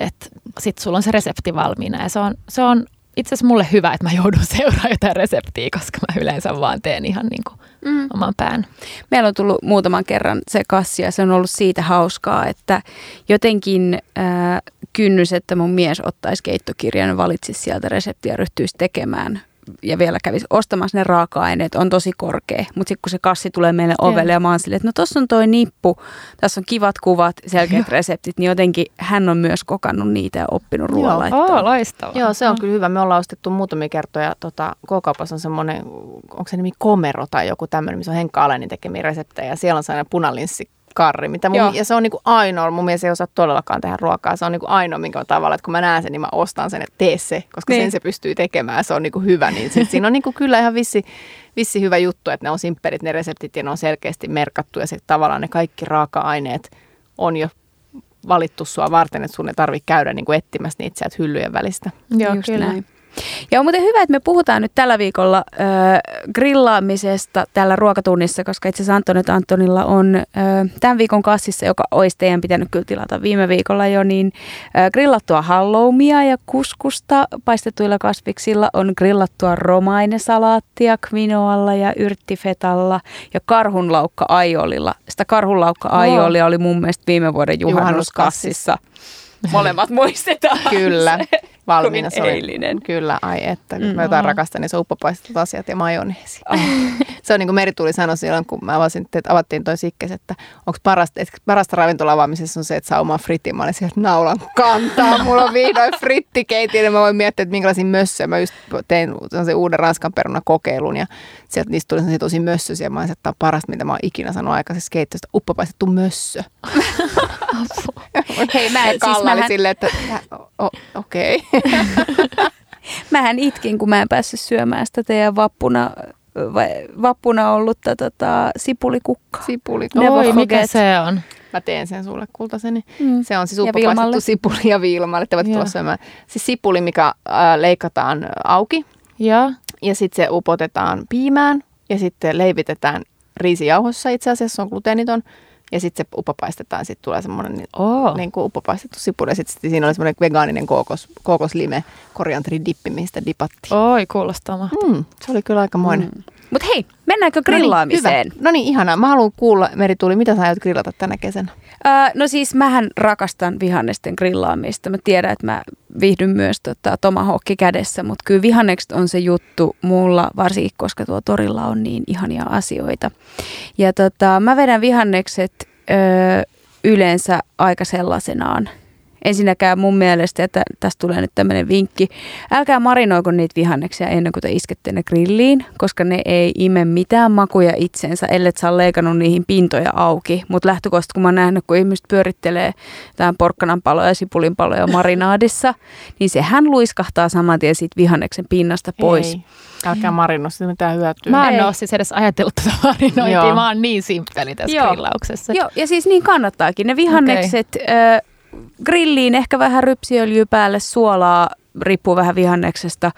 Että sit sulla on se resepti valmiina ja se on, se on itse asiassa mulle hyvä, että mä joudun <laughs> seuraamaan jotain reseptiä, koska mä yleensä vaan teen ihan niin kuin Mm. oman pään. Meillä on tullut muutaman kerran se kassi ja se on ollut siitä hauskaa, että jotenkin ää, kynnys, että mun mies ottaisi keittokirjan ja valitsisi sieltä reseptiä ja ryhtyisi tekemään ja vielä kävisi ostamassa ne raaka-aineet, on tosi korkea. Mutta sitten kun se kassi tulee meille ovelle ja mä oon silleen, että no tossa on toi nippu, tässä on kivat kuvat, selkeät reseptit, niin jotenkin hän on myös kokannut niitä ja oppinut Joo. ruoanlaittoon. Oh, loistavaa. Joo, se on kyllä hyvä. Me ollaan ostettu muutamia kertoja. Tota, K-kaupassa on semmoinen, onko se nimi Komero tai joku tämmöinen, missä on Henkka Alenin tekemiä reseptejä. Ja siellä on sellainen punalinssi karri, mitä mun, Joo. ja se on niinku ainoa, mun mielestä ei osaa todellakaan tehdä ruokaa. Se on niinku ainoa, minkä on tavalla, että kun mä näen sen, niin mä ostan sen, että tee se, koska Niin. sen se pystyy tekemään. Se on niinku hyvä, niin sit siinä on niinku kyllä ihan vissi, vissi hyvä juttu, että ne on simppelit ne reseptit ja ne on selkeästi merkattu ja sitten tavallaan ne kaikki raaka-aineet on jo valittu sua varten, että sun ei tarvitse käydä niinku etsimässä niitä sieltä hyllyjen välistä. Joo, Just kyllä. näin. Ja on muuten hyvä, että me puhutaan nyt tällä viikolla ö, grillaamisesta tällä ruokatunnissa, koska itse asiassa Antoni Antonilla on ö, tämän viikon kassissa, joka olisi teidän pitänyt kyllä tilata viime viikolla jo, niin ö, grillattua halloumia ja kuskusta paistetuilla kasviksilla on grillattua romainesalaattia quinoalla ja yrttifetalla ja karhunlaukka aiolilla. Sitä karhunlaukka aiolia oli mun mielestä viime vuoden juhannuskassissa. Molemmat muistetaan. Kyllä. Valmiina se oli. eilinen. Kyllä, ai että, Mm. mä jotain rakastan, niin se uppopaistetut asiat ja majoneesi. <laughs> se on niin kuin Merituli sanoi silloin, kun mä avasin, että avattiin toi sikkes, että onko parasta, että parasta ravintolavaamisessa on se, että saa oman fritin. Mä olin sieltä naulan kantaa. Mulla on vihdoin frittikeitin ja mä voin miettiä, että minkälaisia mössöjä. Mä just tein sen uuden ranskan peruna kokeilun ja sieltä niistä tuli sellaisia tosi mössösiä. Mä olin, että tämä on parasta, mitä mä oon ikinä sanonut aikaisessa keittiössä. Uppopaistettu mössö. <laughs> Hei, mä, Ja siis Kalla oli mähän, silleen, että okei. <laughs> mähän itkin, kun mä en päässyt syömään sitä teidän vappuna, vai, vappuna ollutta tota, sipulikukkaa. Sipuli. Never Oi, mikä forget. se on? Mä teen sen sulle kultaseni. Mm. Se on siis Ja uppopaistettu sipuli ja Vilmalle. Te voitte tulla syömään. Siis sipuli, mikä äh, leikataan auki Joo. Ja sitten se upotetaan piimään ja sitten leivitetään riisijauhossa itse asiassa, se on gluteeniton. Ja sitten se uppopaistetaan, sitten tulee semmoinen niin, Oh. niin kuin uppopaistettu sipuli. Ja sitten siinä oli semmoinen vegaaninen kookos, kookoslime, korianteridippi, mistä dipattiin. Oi, kuulostaa mahtavaa. Mm, se oli kyllä aikamoinen. Mm. Mutta hei, mennäänkö grillaamiseen? No niin, hyvä. no niin, ihanaa. Mä haluan kuulla, Merituuli, mitä sä aiot grillata tänä kesänä? Äh, no siis mähän rakastan vihannesten grillaamista. Mä tiedän, että mä viihdyn myös tota, tomahawkki kädessä, mutta kyllä vihannekset on se juttu mulla, varsinkin koska tuo torilla on niin ihania asioita. Ja tota, mä vedän vihannekset ö, yleensä aika sellaisenaan. Ensinnäkään mun mielestä, että tästä tulee nyt tämmöinen vinkki, älkää marinoiko niitä vihanneksia ennen kuin te iskette ne grilliin, koska ne ei ime mitään makuja itsensä, ellei sä ole leikannut niihin pintoja auki. Mutta lähtökohtaisesti, kun mä oon nähnyt, kun ihmiset pyörittelee tämän porkkanan paloja ja sipulin paloja marinaadissa, <laughs> niin sehän luiskahtaa saman tien siitä vihanneksen pinnasta pois. Ei. Älkää marino, siitä mitään hyötyä. Mä en Ei. ole siis edes ajatellut tätä marinointia. Joo. Mä oon niin simppeli tässä Joo. grillauksessa. Joo, ja siis niin kannattaakin. Ne vihannekset okay. Grilliin, ehkä vähän rypsiöljyä päälle, suolaa, riippuu vähän vihanneksesta,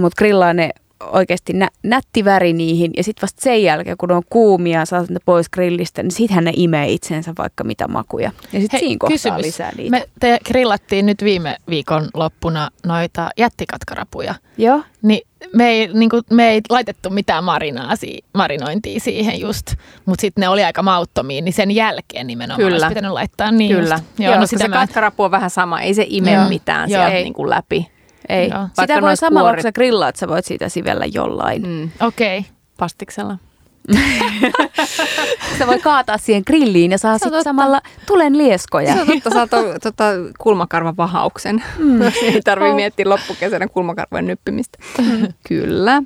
mutta grillaa ne oikeasti nä- nätti väri niihin ja sitten vasta sen jälkeen, kun ne on kuumia ja saatat ne pois grillistä, niin sittenhän ne imee itsensä vaikka mitä makuja. Ja sitten siinä kohtaa kysymys. lisää niitä. Me te grillattiin nyt viime viikon loppuna noita jättikatkarapuja. Joo. Niin me ei, niin kuin, me ei laitettu mitään marinaasia, marinointia siihen just, mutta sitten ne oli aika mauttomia, niin sen jälkeen nimenomaan Kyllä. olisi pitänyt laittaa niin Kyllä. just. Joo, no no se sitä mä- katkarapu on vähän sama. Ei se ime Joo. mitään Joo. sieltä Ei. niin kuin läpi. Ei. Joo. Sitä Vaikka voi samalla, kun sä grillaat, sä voit siitä sivellä jollain. Mm, Okei. Okay. pastiksella. Sä voi kaataa siihen grilliin ja saa Se sitten samalla tulen lieskoja. Se on totta, saa to, tota, kulmakarvan vahauksen. Mm. Ei tarvitse Oh. miettiä loppukesänä kulmakarvojen nyppimistä. Kyllä.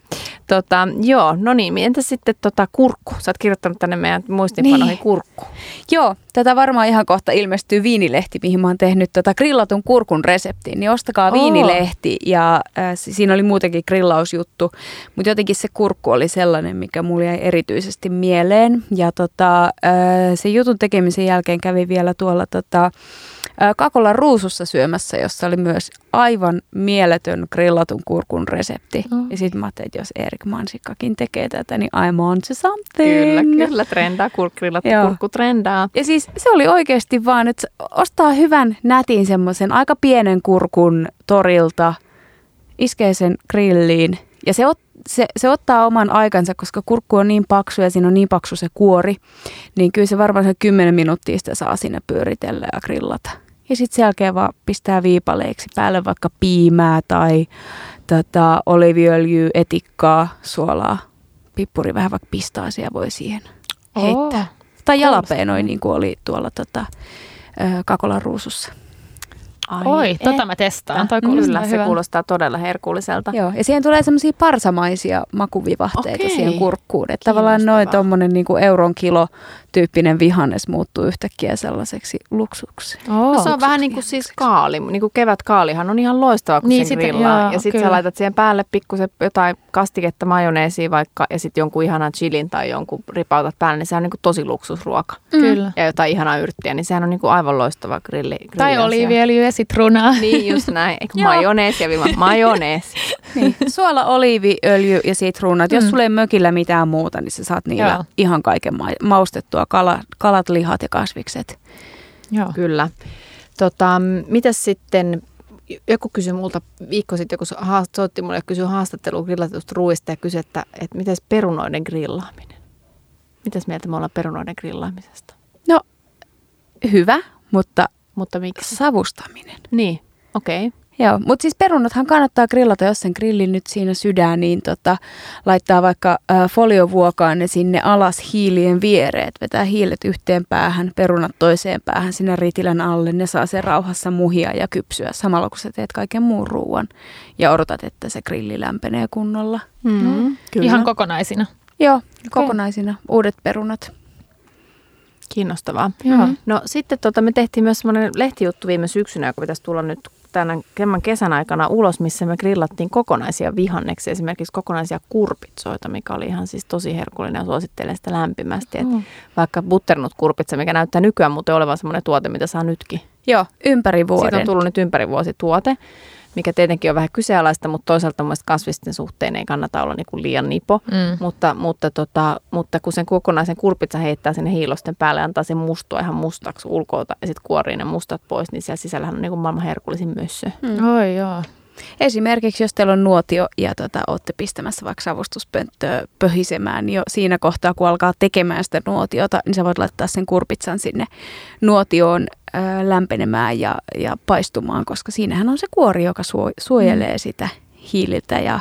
Tota, joo, no niin, entäs sitten tota kurkku? Sä oot kirjoittanut tänne meidän muistinpanoihin Niin. kurkku. Joo, tätä varmaan ihan kohta ilmestyy viinilehti, mihin mä oon tehnyt tota grillatun kurkun reseptiin. Niin ostakaa Oo. viinilehti ja äh, si- siinä oli muutenkin grillausjuttu. Mutta jotenkin se kurkku oli sellainen, mikä mulle jäi erityisesti mieleen. Ja tota, sen jutun tekemisen jälkeen kävin vielä tuolla tota, Kakolan ruusussa syömässä, jossa oli myös aivan mieletön grillatun kurkun resepti. Oh. Ja sitten mä ajattelin, että jos Erik Mansikkakin tekee tätä, niin I'm on to something. Kyllä, kyllä, trendaa, kur, grillattu kurkku trendaa. Ja siis se oli oikeasti vaan, että ostaa hyvän nätin semmoisen aika pienen kurkun torilta, iskee sen grilliin ja se, ot, se, se ottaa oman aikansa, koska kurkku on niin paksu ja siinä on niin paksu se kuori, niin kyllä se varmaan se 10 minuuttia sitä saa sinne pyöritellä ja grillata. Ja sitten sen jälkeen vaan pistää viipaleiksi päälle vaikka piimää tai tota, oliviöljyä, etikkaa, suolaa, pippuri vähän vaikka pistaasia voi siihen heittää. Oh. Tai jalapeenoin, niin kuin oli tuolla tota, Kakolan ruusussa. Ai Oi, että. tota mä testaan. Toi kuulostaa Kyllä, se hyvältä. kuulostaa todella herkulliselta. Joo, ja siihen tulee semmoisia parsamaisia makuvivahteita Okei. siihen kurkkuun. Että tavallaan noin tuommoinen niin euron kilo tyyppinen vihannes muuttuu yhtäkkiä sellaiseksi luksuksi. Oh. No se on vähän niin kuin siis kaali. Niin kuin kevät kaalihan on ihan loistava, kun Niin, sen sitä- grillaa. joo, ja sitten sä laitat siihen päälle pikkusen jotain kastiketta, majoneesia vaikka, ja sitten jonkun ihanan chilin tai jonkun ripautat päälle, niin se on niin kuin tosi luksusruoka. Kyllä. Ja jotain ihanaa yrttiä, niin sehän on niin kuin aivan loistava grilli. Tai grilliasia. Ja sitruunaa. Niin, just näin. Eikö Joo. majoneesia, viiva <laughs> majoneesi. Niin. Suola, oliivi, öljy ja sitruunat. Jos Mm. sulla ei mökillä mitään muuta, niin sä saat niillä Joo. ihan kaiken ma- maustettua. Kala, kalat, lihat ja kasvikset. Joo. Kyllä. Tota, mitäs sitten, joku kysyi multa viikko sitten, joku haast- soitti mulle ja kysyi haastattelua grillatusta ruuista ja kysyi, että, että mitäs perunoiden grillaaminen? Mitäs mieltä me ollaan perunoiden grillaamisesta? No, hyvä, mutta Mutta miksi? savustaminen. Niin, okei. Okay. Joo, mutta siis perunathan kannattaa grillata, jos sen grillin nyt siinä sydän, niin tota, laittaa vaikka äh, foliovuokaan ne sinne alas hiilien viereen, että vetää hiilet yhteen päähän, perunat toiseen päähän sinne ritilän alle, ne saa sen rauhassa muhia ja kypsyä samalla kun sä teet kaiken muun ruuan ja odotat, että se grilli lämpenee kunnolla. Mm, kyllä. Ihan kokonaisina. Joo, kokonaisina uudet perunat. Kiinnostavaa. Joo. No sitten tota, me tehtiin myös semmoinen lehtijuttu viime syksynä, joka pitäisi tulla nyt tämän kesän aikana ulos, missä me grillattiin kokonaisia vihanneksia, esimerkiksi kokonaisia kurpitsoita, mikä oli ihan siis tosi herkullinen ja suosittelen sitä lämpimästi. Et Mm. Vaikka butternut kurpitsa, mikä näyttää nykyään muuten olevan semmoinen tuote, mitä saa nytkin. Joo, ympäri Siitä vuoden. on tullut nyt ympäri vuosi tuote, mikä tietenkin on vähän kyseenalaista, mutta toisaalta mun kasvisten suhteen ei kannata olla niinku liian nipo. Mm. Mutta, mutta, tota, mutta kun sen kokonaisen kurpitsa heittää sinne hiilosten päälle ja antaa sen mustua ihan mustaksi ulkoota ja sitten kuorii ne mustat pois, niin siellä sisällähän on niin kuin maailman herkullisin mössö. Mm. Oi joo. Esimerkiksi jos teillä on nuotio ja tota, olette pistämässä vaikka savustuspönttöä pöhisemään, niin jo siinä kohtaa, kun alkaa tekemään sitä nuotiota, niin sä voit laittaa sen kurpitsan sinne nuotioon ää, lämpenemään ja, ja paistumaan, koska siinähän on se kuori, joka suo, suojelee mm. sitä hiililtä ja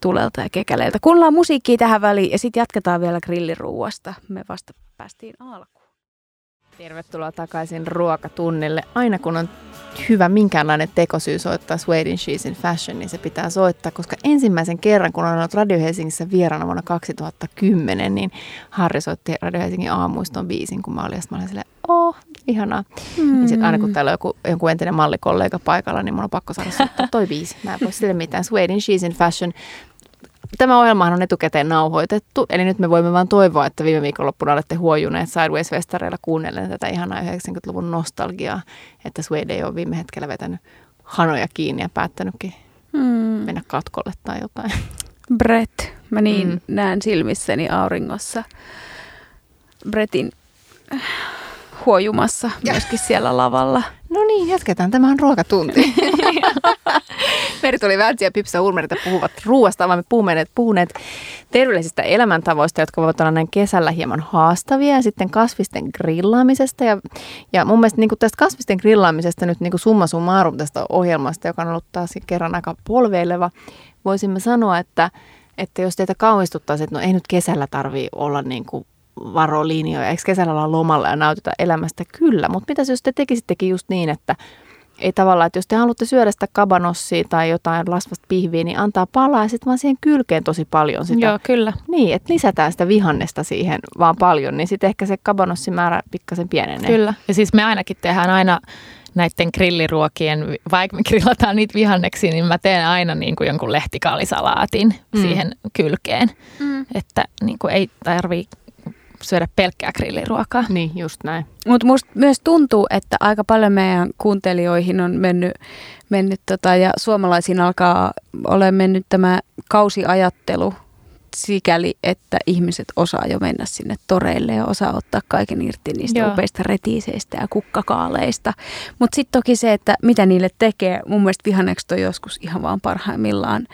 tulelta ja kekäleiltä. Kuunnellaan musiikkia tähän väliin ja sitten jatketaan vielä grilliruuasta. Me vasta päästiin alkuun. Tervetuloa takaisin ruokatunnille. Aina kun on hyvä minkäänlainen tekosyy soittaa Sweden She's in Fashion, niin se pitää soittaa, koska ensimmäisen kerran, kun olen ollut Radio Helsingissä vieraana vuonna 2010, niin Harri soitti Radio Helsingin aamuiston biisin, kun mä olin, sit mä olin silleen, oh, ihanaa. Mm. Ja sitten aina kun täällä on joku, joku entinen mallikollega paikalla, niin mun on pakko saada soittaa toi biisi. Mä en voi sille mitään. Sweden She's in Fashion. Tämä ohjelmahan on etukäteen nauhoitettu, eli nyt me voimme vain toivoa, että viime viikonloppuna olette huojuneet Sideways-festareilla kuunnellen tätä ihanaa 90-luvun nostalgiaa, että Swede ei ole viime hetkellä vetänyt hanoja kiinni ja päättänytkin Mm. mennä katkolle tai jotain. Brett, mä niin Mm. mm. näen silmissäni auringossa Bretin huojumassa myöskin siellä lavalla. No niin, jatketaan. Tämä on ruokatunti. <laughs> Meri tuli Vältsi ja Pipsa Hulmerit puhuvat ruuasta, vaan me puhuneet, puhuneet terveellisistä elämäntavoista, jotka voivat olla näin kesällä hieman haastavia ja sitten kasvisten grillaamisesta. Ja, ja mun mielestä niin tästä kasvisten grillaamisesta nyt niin summa summarum tästä ohjelmasta, joka on ollut taas kerran aika polveileva, voisimme sanoa, että, että jos teitä kauhistuttaisi, että no ei nyt kesällä tarvii olla niin kuin varolinjoja, eikö kesällä olla lomalla ja nautita elämästä? Kyllä, mutta mitä jos te tekisittekin just niin, että ei tavallaan, että jos te haluatte syödä sitä kabanossia tai jotain lasvasta pihviä, niin antaa palaa ja sitten vaan siihen kylkeen tosi paljon sitä. Joo, kyllä. Niin, että lisätään sitä vihannesta siihen vaan paljon, niin sitten ehkä se kabanossimäärä pikkasen pienenee. Kyllä, ja siis me ainakin tehdään aina näiden grilliruokien, vaikka me grillataan niitä vihanneksi, niin mä teen aina niin kuin jonkun lehtikaalisalaatin mm. siihen kylkeen. Mm. Että niin kuin ei tarvitse syödä pelkkää grilliruokaa. Niin, just näin. Mutta musta myös tuntuu, että aika paljon meidän kuuntelijoihin on mennyt, mennyt tota, ja suomalaisiin alkaa ole mennyt tämä kausiajattelu sikäli, että ihmiset osaa jo mennä sinne toreille ja osaa ottaa kaiken irti niistä Joo. upeista retiiseistä ja kukkakaaleista. Mutta sitten toki se, että mitä niille tekee, mun mielestä vihannekset on joskus ihan vaan parhaimmillaan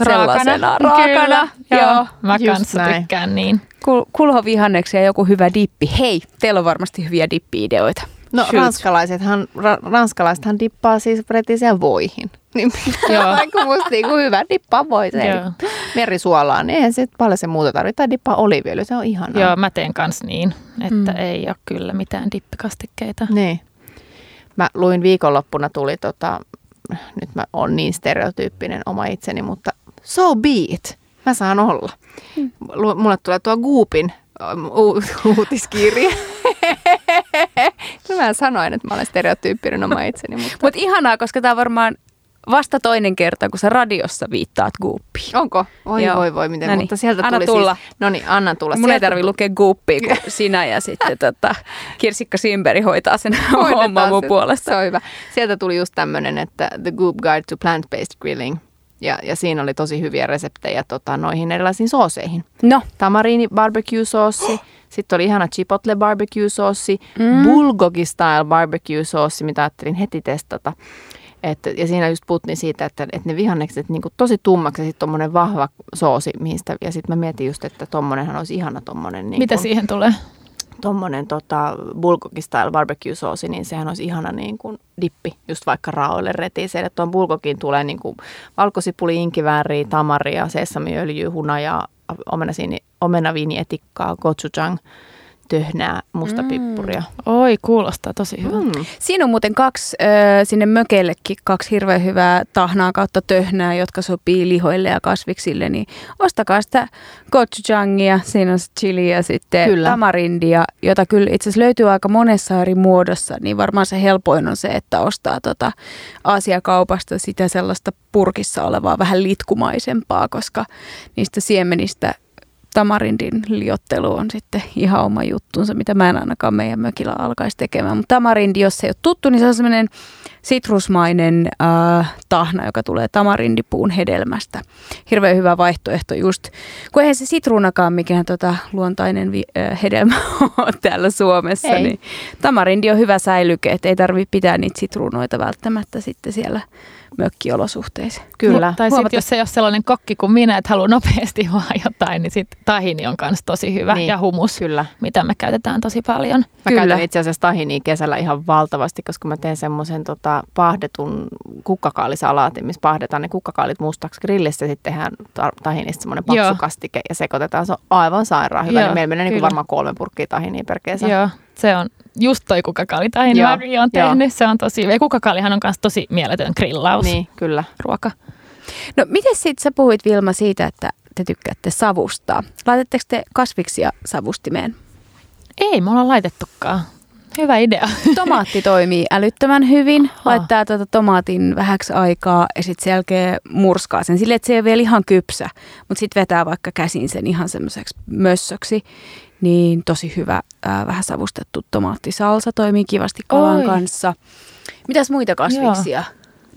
raakana. Raakana, Kyllä, joo. joo. Mä kanssa näin. tykkään niin. Kul- kulhovihanneksia ja joku hyvä dippi. Hei, teillä on varmasti hyviä dippi-ideoita. No Shoot. ranskalaisethan, ra- ranskalaisethan dippaa siis pretisiä voihin. Niin <laughs> Joo. <laughs> Aika musta niin kuin hyvä dippaa voiseen. Merisuolaa, niin eihän se paljon se muuta tarvitse. Tai dippaa oliviöljy, se on ihanaa. Joo, mä teen kans niin, että mm. ei ole kyllä mitään dippikastikkeita. Niin. Mä luin viikonloppuna tuli tota, nyt mä oon niin stereotyyppinen oma itseni, mutta so be it. Mä saan olla. Mm. Mulle tulee tuo Goopin u- uutiskirja. mä sanoin, että mä olen stereotyyppinen oma itseni. Mutta Mut ihanaa, koska tämä varmaan vasta toinen kerta, kun sä radiossa viittaat Gooppiin. Onko? Oi Joo. voi voi, miten. Noniin. Mutta sieltä anna tuli tulla. siis... No niin, anna tulla. Mun ei tarvi lukea Gooppia, kun <laughs> sinä ja sitten tota, Kirsikka Simberi hoitaa sen <laughs> homman mun puolesta. Se on hyvä. Sieltä tuli just tämmöinen, että The Goop Guide to Plant-Based Grilling. Ja, ja siinä oli tosi hyviä reseptejä tota, noihin erilaisiin sooseihin. No. Tamariini barbecue soossi. Sitten oli ihana chipotle barbecue soossi. Mm. Bulgogi style barbecue soossi, mitä ajattelin heti testata. Et, ja siinä just puhuttiin siitä, että, että ne vihannekset niin tosi tummaksi ja sitten tuommoinen vahva soosi, mihin sitä, ja sitten mä mietin just, että tuommoinenhan olisi ihana tuommoinen. Niin Mitä siihen tulee? Tuommoinen tota, bulgogi style barbecue soosi, niin sehän olisi ihana niin kuin dippi just vaikka raoille retiseille. Tuon bulgogiin tulee niin kuin valkosipuli, inkivääriä, tamaria, sesamiöljyä, hunajaa, omenaviini, omenaviinietikkaa, gochujang – töhnää mustapippuria. Mm. Oi, kuulostaa tosi hyvä. Mm. Siinä on muuten kaksi, äh, sinne mökeillekin kaksi hirveän hyvää tahnaa kautta töhnää, jotka sopii lihoille ja kasviksille, niin ostakaa sitä gochujangia, siinä on chili ja sitten kyllä. tamarindia, jota kyllä itse asiassa löytyy aika monessa eri muodossa, niin varmaan se helpoin on se, että ostaa tota Aasiakaupasta sitä sellaista purkissa olevaa vähän litkumaisempaa, koska niistä siemenistä tamarindin liottelu on sitten ihan oma juttunsa, mitä mä en ainakaan meidän mökillä alkaisi tekemään. Mutta tamarindi, jos se ei ole tuttu, niin se on semmoinen sitrusmainen äh, tahna, joka tulee tamarindipuun hedelmästä. Hirveän hyvä vaihtoehto just, kun eihän se sitruunakaan mikään tota, luontainen vi- äh, hedelmä <laughs> ole täällä Suomessa, ei. niin tamarindi on hyvä säilyke, että ei tarvitse pitää niitä sitruunoita välttämättä sitten siellä mökkiolosuhteissa. Kyllä. No, tai sitten jos ei ole sellainen kokki kuin minä, että haluaa nopeasti <laughs> vaan jotain, niin sitten tahini on myös tosi hyvä niin. ja humus, Kyllä. mitä me käytetään tosi paljon. Mä Kyllä. käytän itse asiassa tahinia kesällä ihan valtavasti, koska mä teen semmoisen tota, pahdetun kukkakaalisalaatin, missä pahdetaan ne kukkakaalit mustaksi grillissä ja sitten tehdään tahinista semmoinen paksu Joo. kastike ja sekoitetaan. Se on aivan sairaan hyvä. Joo, niin meillä menee niin varmaan kolme purkkia tahinia per kesä. Joo, se on just toi kukakaali tai Märi on tehnyt. Joo. Se on tosi, ja kukakaalihan on myös tosi mieletön grillaus. Niin, kyllä. Ruoka. No miten sitten sä puhuit Vilma siitä, että te tykkäätte savustaa. Laitatteko te kasviksia savustimeen? Ei, me ollaan laitettukaan. Hyvä idea. <laughs> Tomaatti toimii älyttömän hyvin. Aha. Laittaa tuota tomaatin vähäksi aikaa ja sitten sen jälkeen murskaa sen sille, että se ei ole vielä ihan kypsä. Mutta sitten vetää vaikka käsin sen ihan semmoiseksi mössöksi niin tosi hyvä ää, vähän savustettu tomaattisalsa toimii kivasti kalan Oi. kanssa. Mitäs muita kasviksia?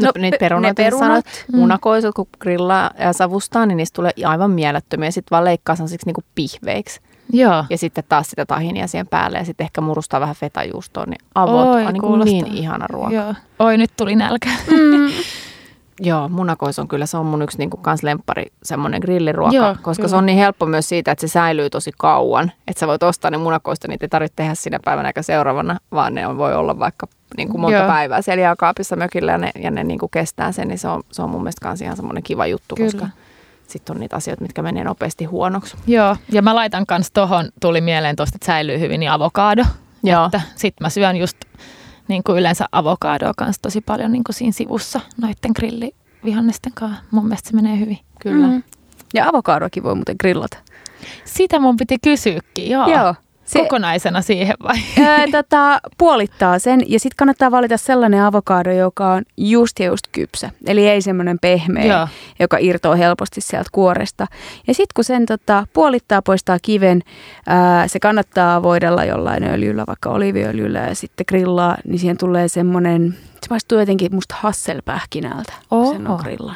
No, no niitä perunoita, ne perunat, mm. munakoisut, kun grillaa ja savustaa, niin niistä tulee aivan mielettömiä. Sitten vaan leikkaa sellaisiksi niin pihveiksi. Joo. Ja sitten taas sitä tahinia siihen päälle ja sitten ehkä murustaa vähän fetajuustoa, niin avot Oi, on niin, niin ihana ruoka. Joo. Oi, nyt tuli nälkä. Mm. <laughs> Joo, munakois on kyllä, se on mun yksi niin kans lemppari, semmoinen grilliruoka, Joo, koska kyllä. se on niin helppo myös siitä, että se säilyy tosi kauan. Että sä voit ostaa ne munakoista, niitä ei tarvitse tehdä siinä päivänä eikä seuraavana, vaan ne on, voi olla vaikka niin kuin monta Joo. päivää siellä jääkaapissa mökillä ja ne, ja ne niin kuin kestää sen, niin se on, se on mun mielestä kans ihan semmoinen kiva juttu, Kyllä. koska sitten on niitä asioita, mitkä menee nopeasti huonoksi. Joo, ja mä laitan kans tohon, tuli mieleen tuosta, että säilyy hyvin, niin avokaado. Joo. Että sit mä syön just niin kuin yleensä avokadoa kanssa tosi paljon niin kuin siinä sivussa noitten grillivihannesten kanssa. Mun mielestä se menee hyvin. Kyllä. Mm. Ja avokadoakin voi muuten grillata. Sitä mun piti kysyäkin, joo. Joo. Se, Kokonaisena siihen vai? Ää, tota, puolittaa sen ja sitten kannattaa valita sellainen avokado, joka on just ja just kypsä. Eli ei semmoinen pehmeä, Joo. joka irtoaa helposti sieltä kuoresta. Ja sitten kun sen tota, puolittaa, poistaa kiven, ää, se kannattaa voidella jollain öljyllä, vaikka oliiviöljyllä ja sitten grillaa, niin siihen tulee semmoinen, se maistuu jotenkin musta hasselpähkinältä, kun sen on Oho.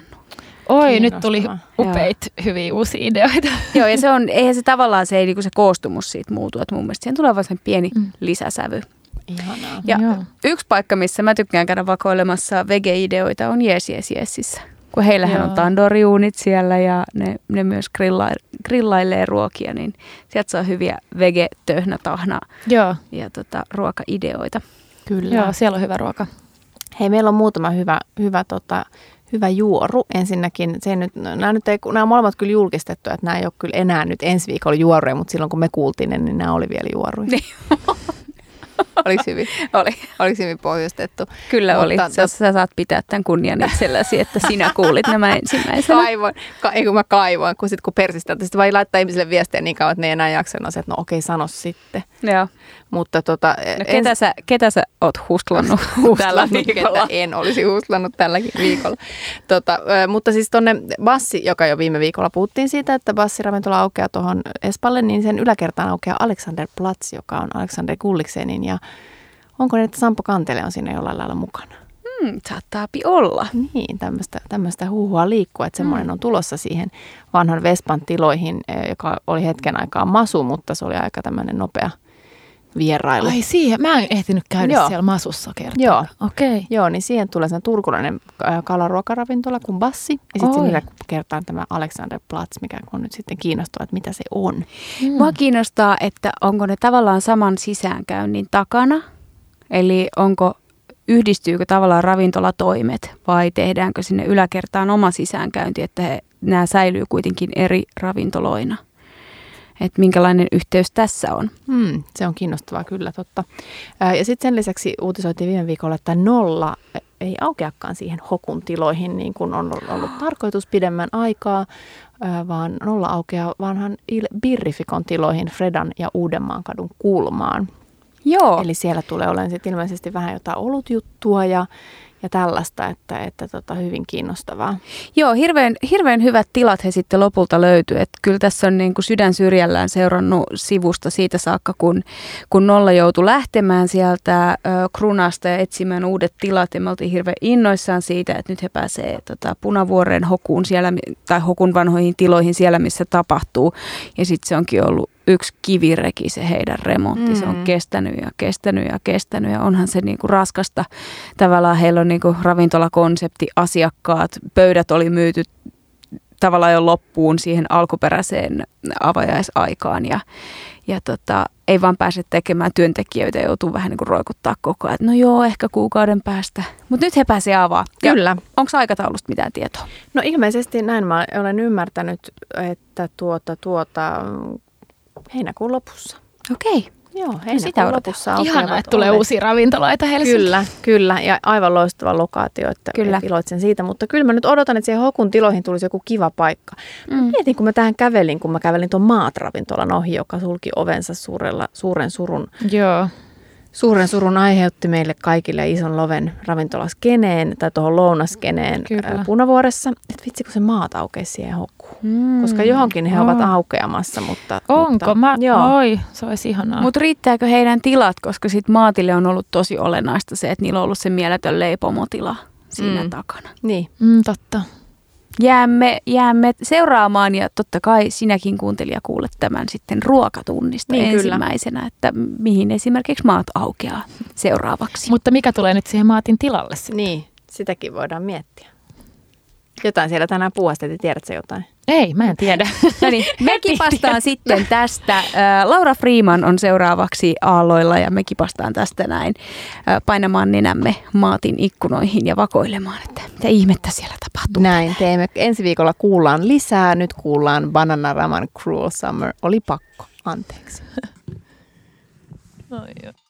Oi, nyt tuli Kiinnostavaa. upeita, hyviä uusia ideoita. <laughs> Joo, ja se on, eihän se tavallaan se, ei niinku se koostumus siitä muutu, että mun mielestä siihen tulee vaan sen pieni Mm. lisäsävy. Ihanaa. Ja Joo. yksi paikka, missä mä tykkään käydä vakoilemassa vege-ideoita on Yes Yes Yesissä. Kun heillähän Joo. on tandoriunit siellä ja ne, ne myös grilla, grillailee ruokia, niin sieltä saa hyviä vege-töhnätahna Joo, ja tota, ruokaideoita. Kyllä. joo, siellä on hyvä ruoka. Hei, meillä on muutama hyvä, hyvä, tota, hyvä juoru. Ensinnäkin, se nyt, nämä, nyt ei, nämä on molemmat kyllä julkistettu, että nämä ei ole kyllä enää nyt ensi viikolla juoruja, mutta silloin kun me kuultiin ne, niin nämä oli vielä juoruja. Niin. <laughs> Oliko <laughs> hyvin, Oli. oliko hyvin pohjustettu? Kyllä Mutta oli. tot- Sä, sä saat pitää tämän kunnian itselläsi, että sinä kuulit nämä ensimmäisenä. Kaivoin, ka, ei kun mä kaivoin, kun sitten kun persisteltä, sitten vai laittaa ihmisille viestiä niin kauan, että ne ei enää jaksa, no se, että no okei, sano sitten. Joo. Mutta tota, No, ketä, sä, ketä sä oot huslannut <laughs> tällä viikolla? ketä en olisi huslannut tälläkin viikolla. Tota, mutta siis tuonne Bassi, joka jo viime viikolla puhuttiin siitä, että Bassi-ravintola aukeaa tuohon Espalle, niin sen yläkertaan aukeaa Alexander Platz, joka on Alexander Gulliksenin ja onko ne, että Sampo Kantele on siinä jollain lailla mukana? Hmm, saattaapi olla. Niin, tämmöistä, tämmöistä huhua liikkuu, että semmoinen on tulossa siihen vanhan Vespan tiloihin, ö, joka oli hetken aikaa masu, mutta se oli aika tämmöinen nopea vierailu. Ai siihen, mä en ehtinyt käydä Joo. siellä masussa kertaa. Joo. Okei. Okay. Joo, niin siihen tulee sen turkulainen äh, kalaruokaravintola kuin Bassi. Ja sitten Oi. sillä kertaa tämä Alexander Platz, mikä on nyt sitten kiinnostava, että mitä se on. Mm. Mua kiinnostaa, että onko ne tavallaan saman sisäänkäynnin takana, eli onko yhdistyykö tavallaan ravintolatoimet vai tehdäänkö sinne yläkertaan oma sisäänkäynti, että he, nämä säilyy kuitenkin eri ravintoloina. Että minkälainen yhteys tässä on. Hmm, se on kiinnostavaa kyllä, totta. Ja sitten sen lisäksi uutisoitiin viime viikolla, että nolla ei aukeakaan siihen hokun tiloihin niin kuin on ollut tarkoitus pidemmän aikaa, vaan nolla aukeaa vanhan Birrifikon tiloihin Fredan ja Uudenmaan kadun kulmaan. Joo. Eli siellä tulee olemaan sit ilmeisesti vähän jotain olutjuttua ja, ja tällaista, että, että tota, hyvin kiinnostavaa. Joo, hirveän, hirveän hyvät tilat he sitten lopulta löytyy. Että kyllä tässä on niin kuin sydän syrjällään seurannut sivusta siitä saakka, kun, kun Nolla joutui lähtemään sieltä ö, Krunasta ja etsimään uudet tilat. Ja me oltiin hirveän innoissaan siitä, että nyt he pääsee tota, Punavuoreen Hokuun siellä, tai Hokun vanhoihin tiloihin siellä, missä tapahtuu. Ja sitten se onkin ollut yksi kivireki se heidän remontti. Mm. Se on Mm. kestänyt ja kestänyt ja kestänyt ja onhan se niinku raskasta. Tavallaan heillä on niinku ravintolakonsepti, asiakkaat, pöydät oli myyty tavallaan jo loppuun siihen alkuperäiseen avajaisaikaan ja, ja tota, ei vaan pääse tekemään työntekijöitä ja joutuu vähän niin kuin roikuttaa koko ajan. No joo, ehkä kuukauden päästä. Mutta nyt he pääsee avaa. Kyllä. Onko aikataulusta mitään tietoa? No ilmeisesti näin mä olen ymmärtänyt, että tuota, tuota, heinäkuun lopussa. Okei. Joo, heinäkuun No sitä odotan. lopussa Ihanaa, että tulee ovet. uusia ravintoloita Helsinkiin. Kyllä, kyllä. Ja aivan loistava lokaatio, että Kyllä. iloitsen siitä. Mutta kyllä mä nyt odotan, että siihen Hokun tiloihin tulisi joku kiva paikka. Mm. Mietin, kun mä tähän kävelin, kun mä kävelin tuon Maat-ravintolan ohi, joka sulki ovensa suurella, suuren surun Joo. Suuren surun aiheutti meille kaikille ison loven ravintolaskeneen tai tuohon lounaskeneen Kyllä. Punavuoressa. Että vitsi, kun se maat aukeisi siihen hokkuun. Mm. Koska johonkin he Oh. ovat aukeamassa, mutta... Onko? Mutta, Mä, Joo. Oi, se olisi ihanaa. Mutta riittääkö heidän tilat, koska sit maatille on ollut tosi olennaista se, että niillä on ollut se mieletön leipomotila siinä Mm. takana. Niin, mm, totta. Jäämme, jäämme seuraamaan ja totta kai sinäkin kuuntelija kuulet tämän sitten ruokatunnista Niin, niin, kyllä. ensimmäisenä, että mihin esimerkiksi maat aukeaa seuraavaksi. Mutta mikä tulee nyt siihen maatin tilalle sitten? niin, sitäkin voidaan miettiä. Jotain siellä tänään puuhastettiin, tiedätkö jotain? Ei, mä en tiedä. <laughs> No niin, <laughs> me kipastaan sitten tästä. Laura Freeman on seuraavaksi aalloilla ja me kipastaan tästä näin painamaan nenämme maatin ikkunoihin ja vakoilemaan, että mitä ihmettä siellä tapahtuu. Näin teemme. Ensi viikolla kuullaan lisää. Nyt kuullaan Banana Raman Cruel Summer. Oli pakko. Anteeksi. <laughs> Oi, oi.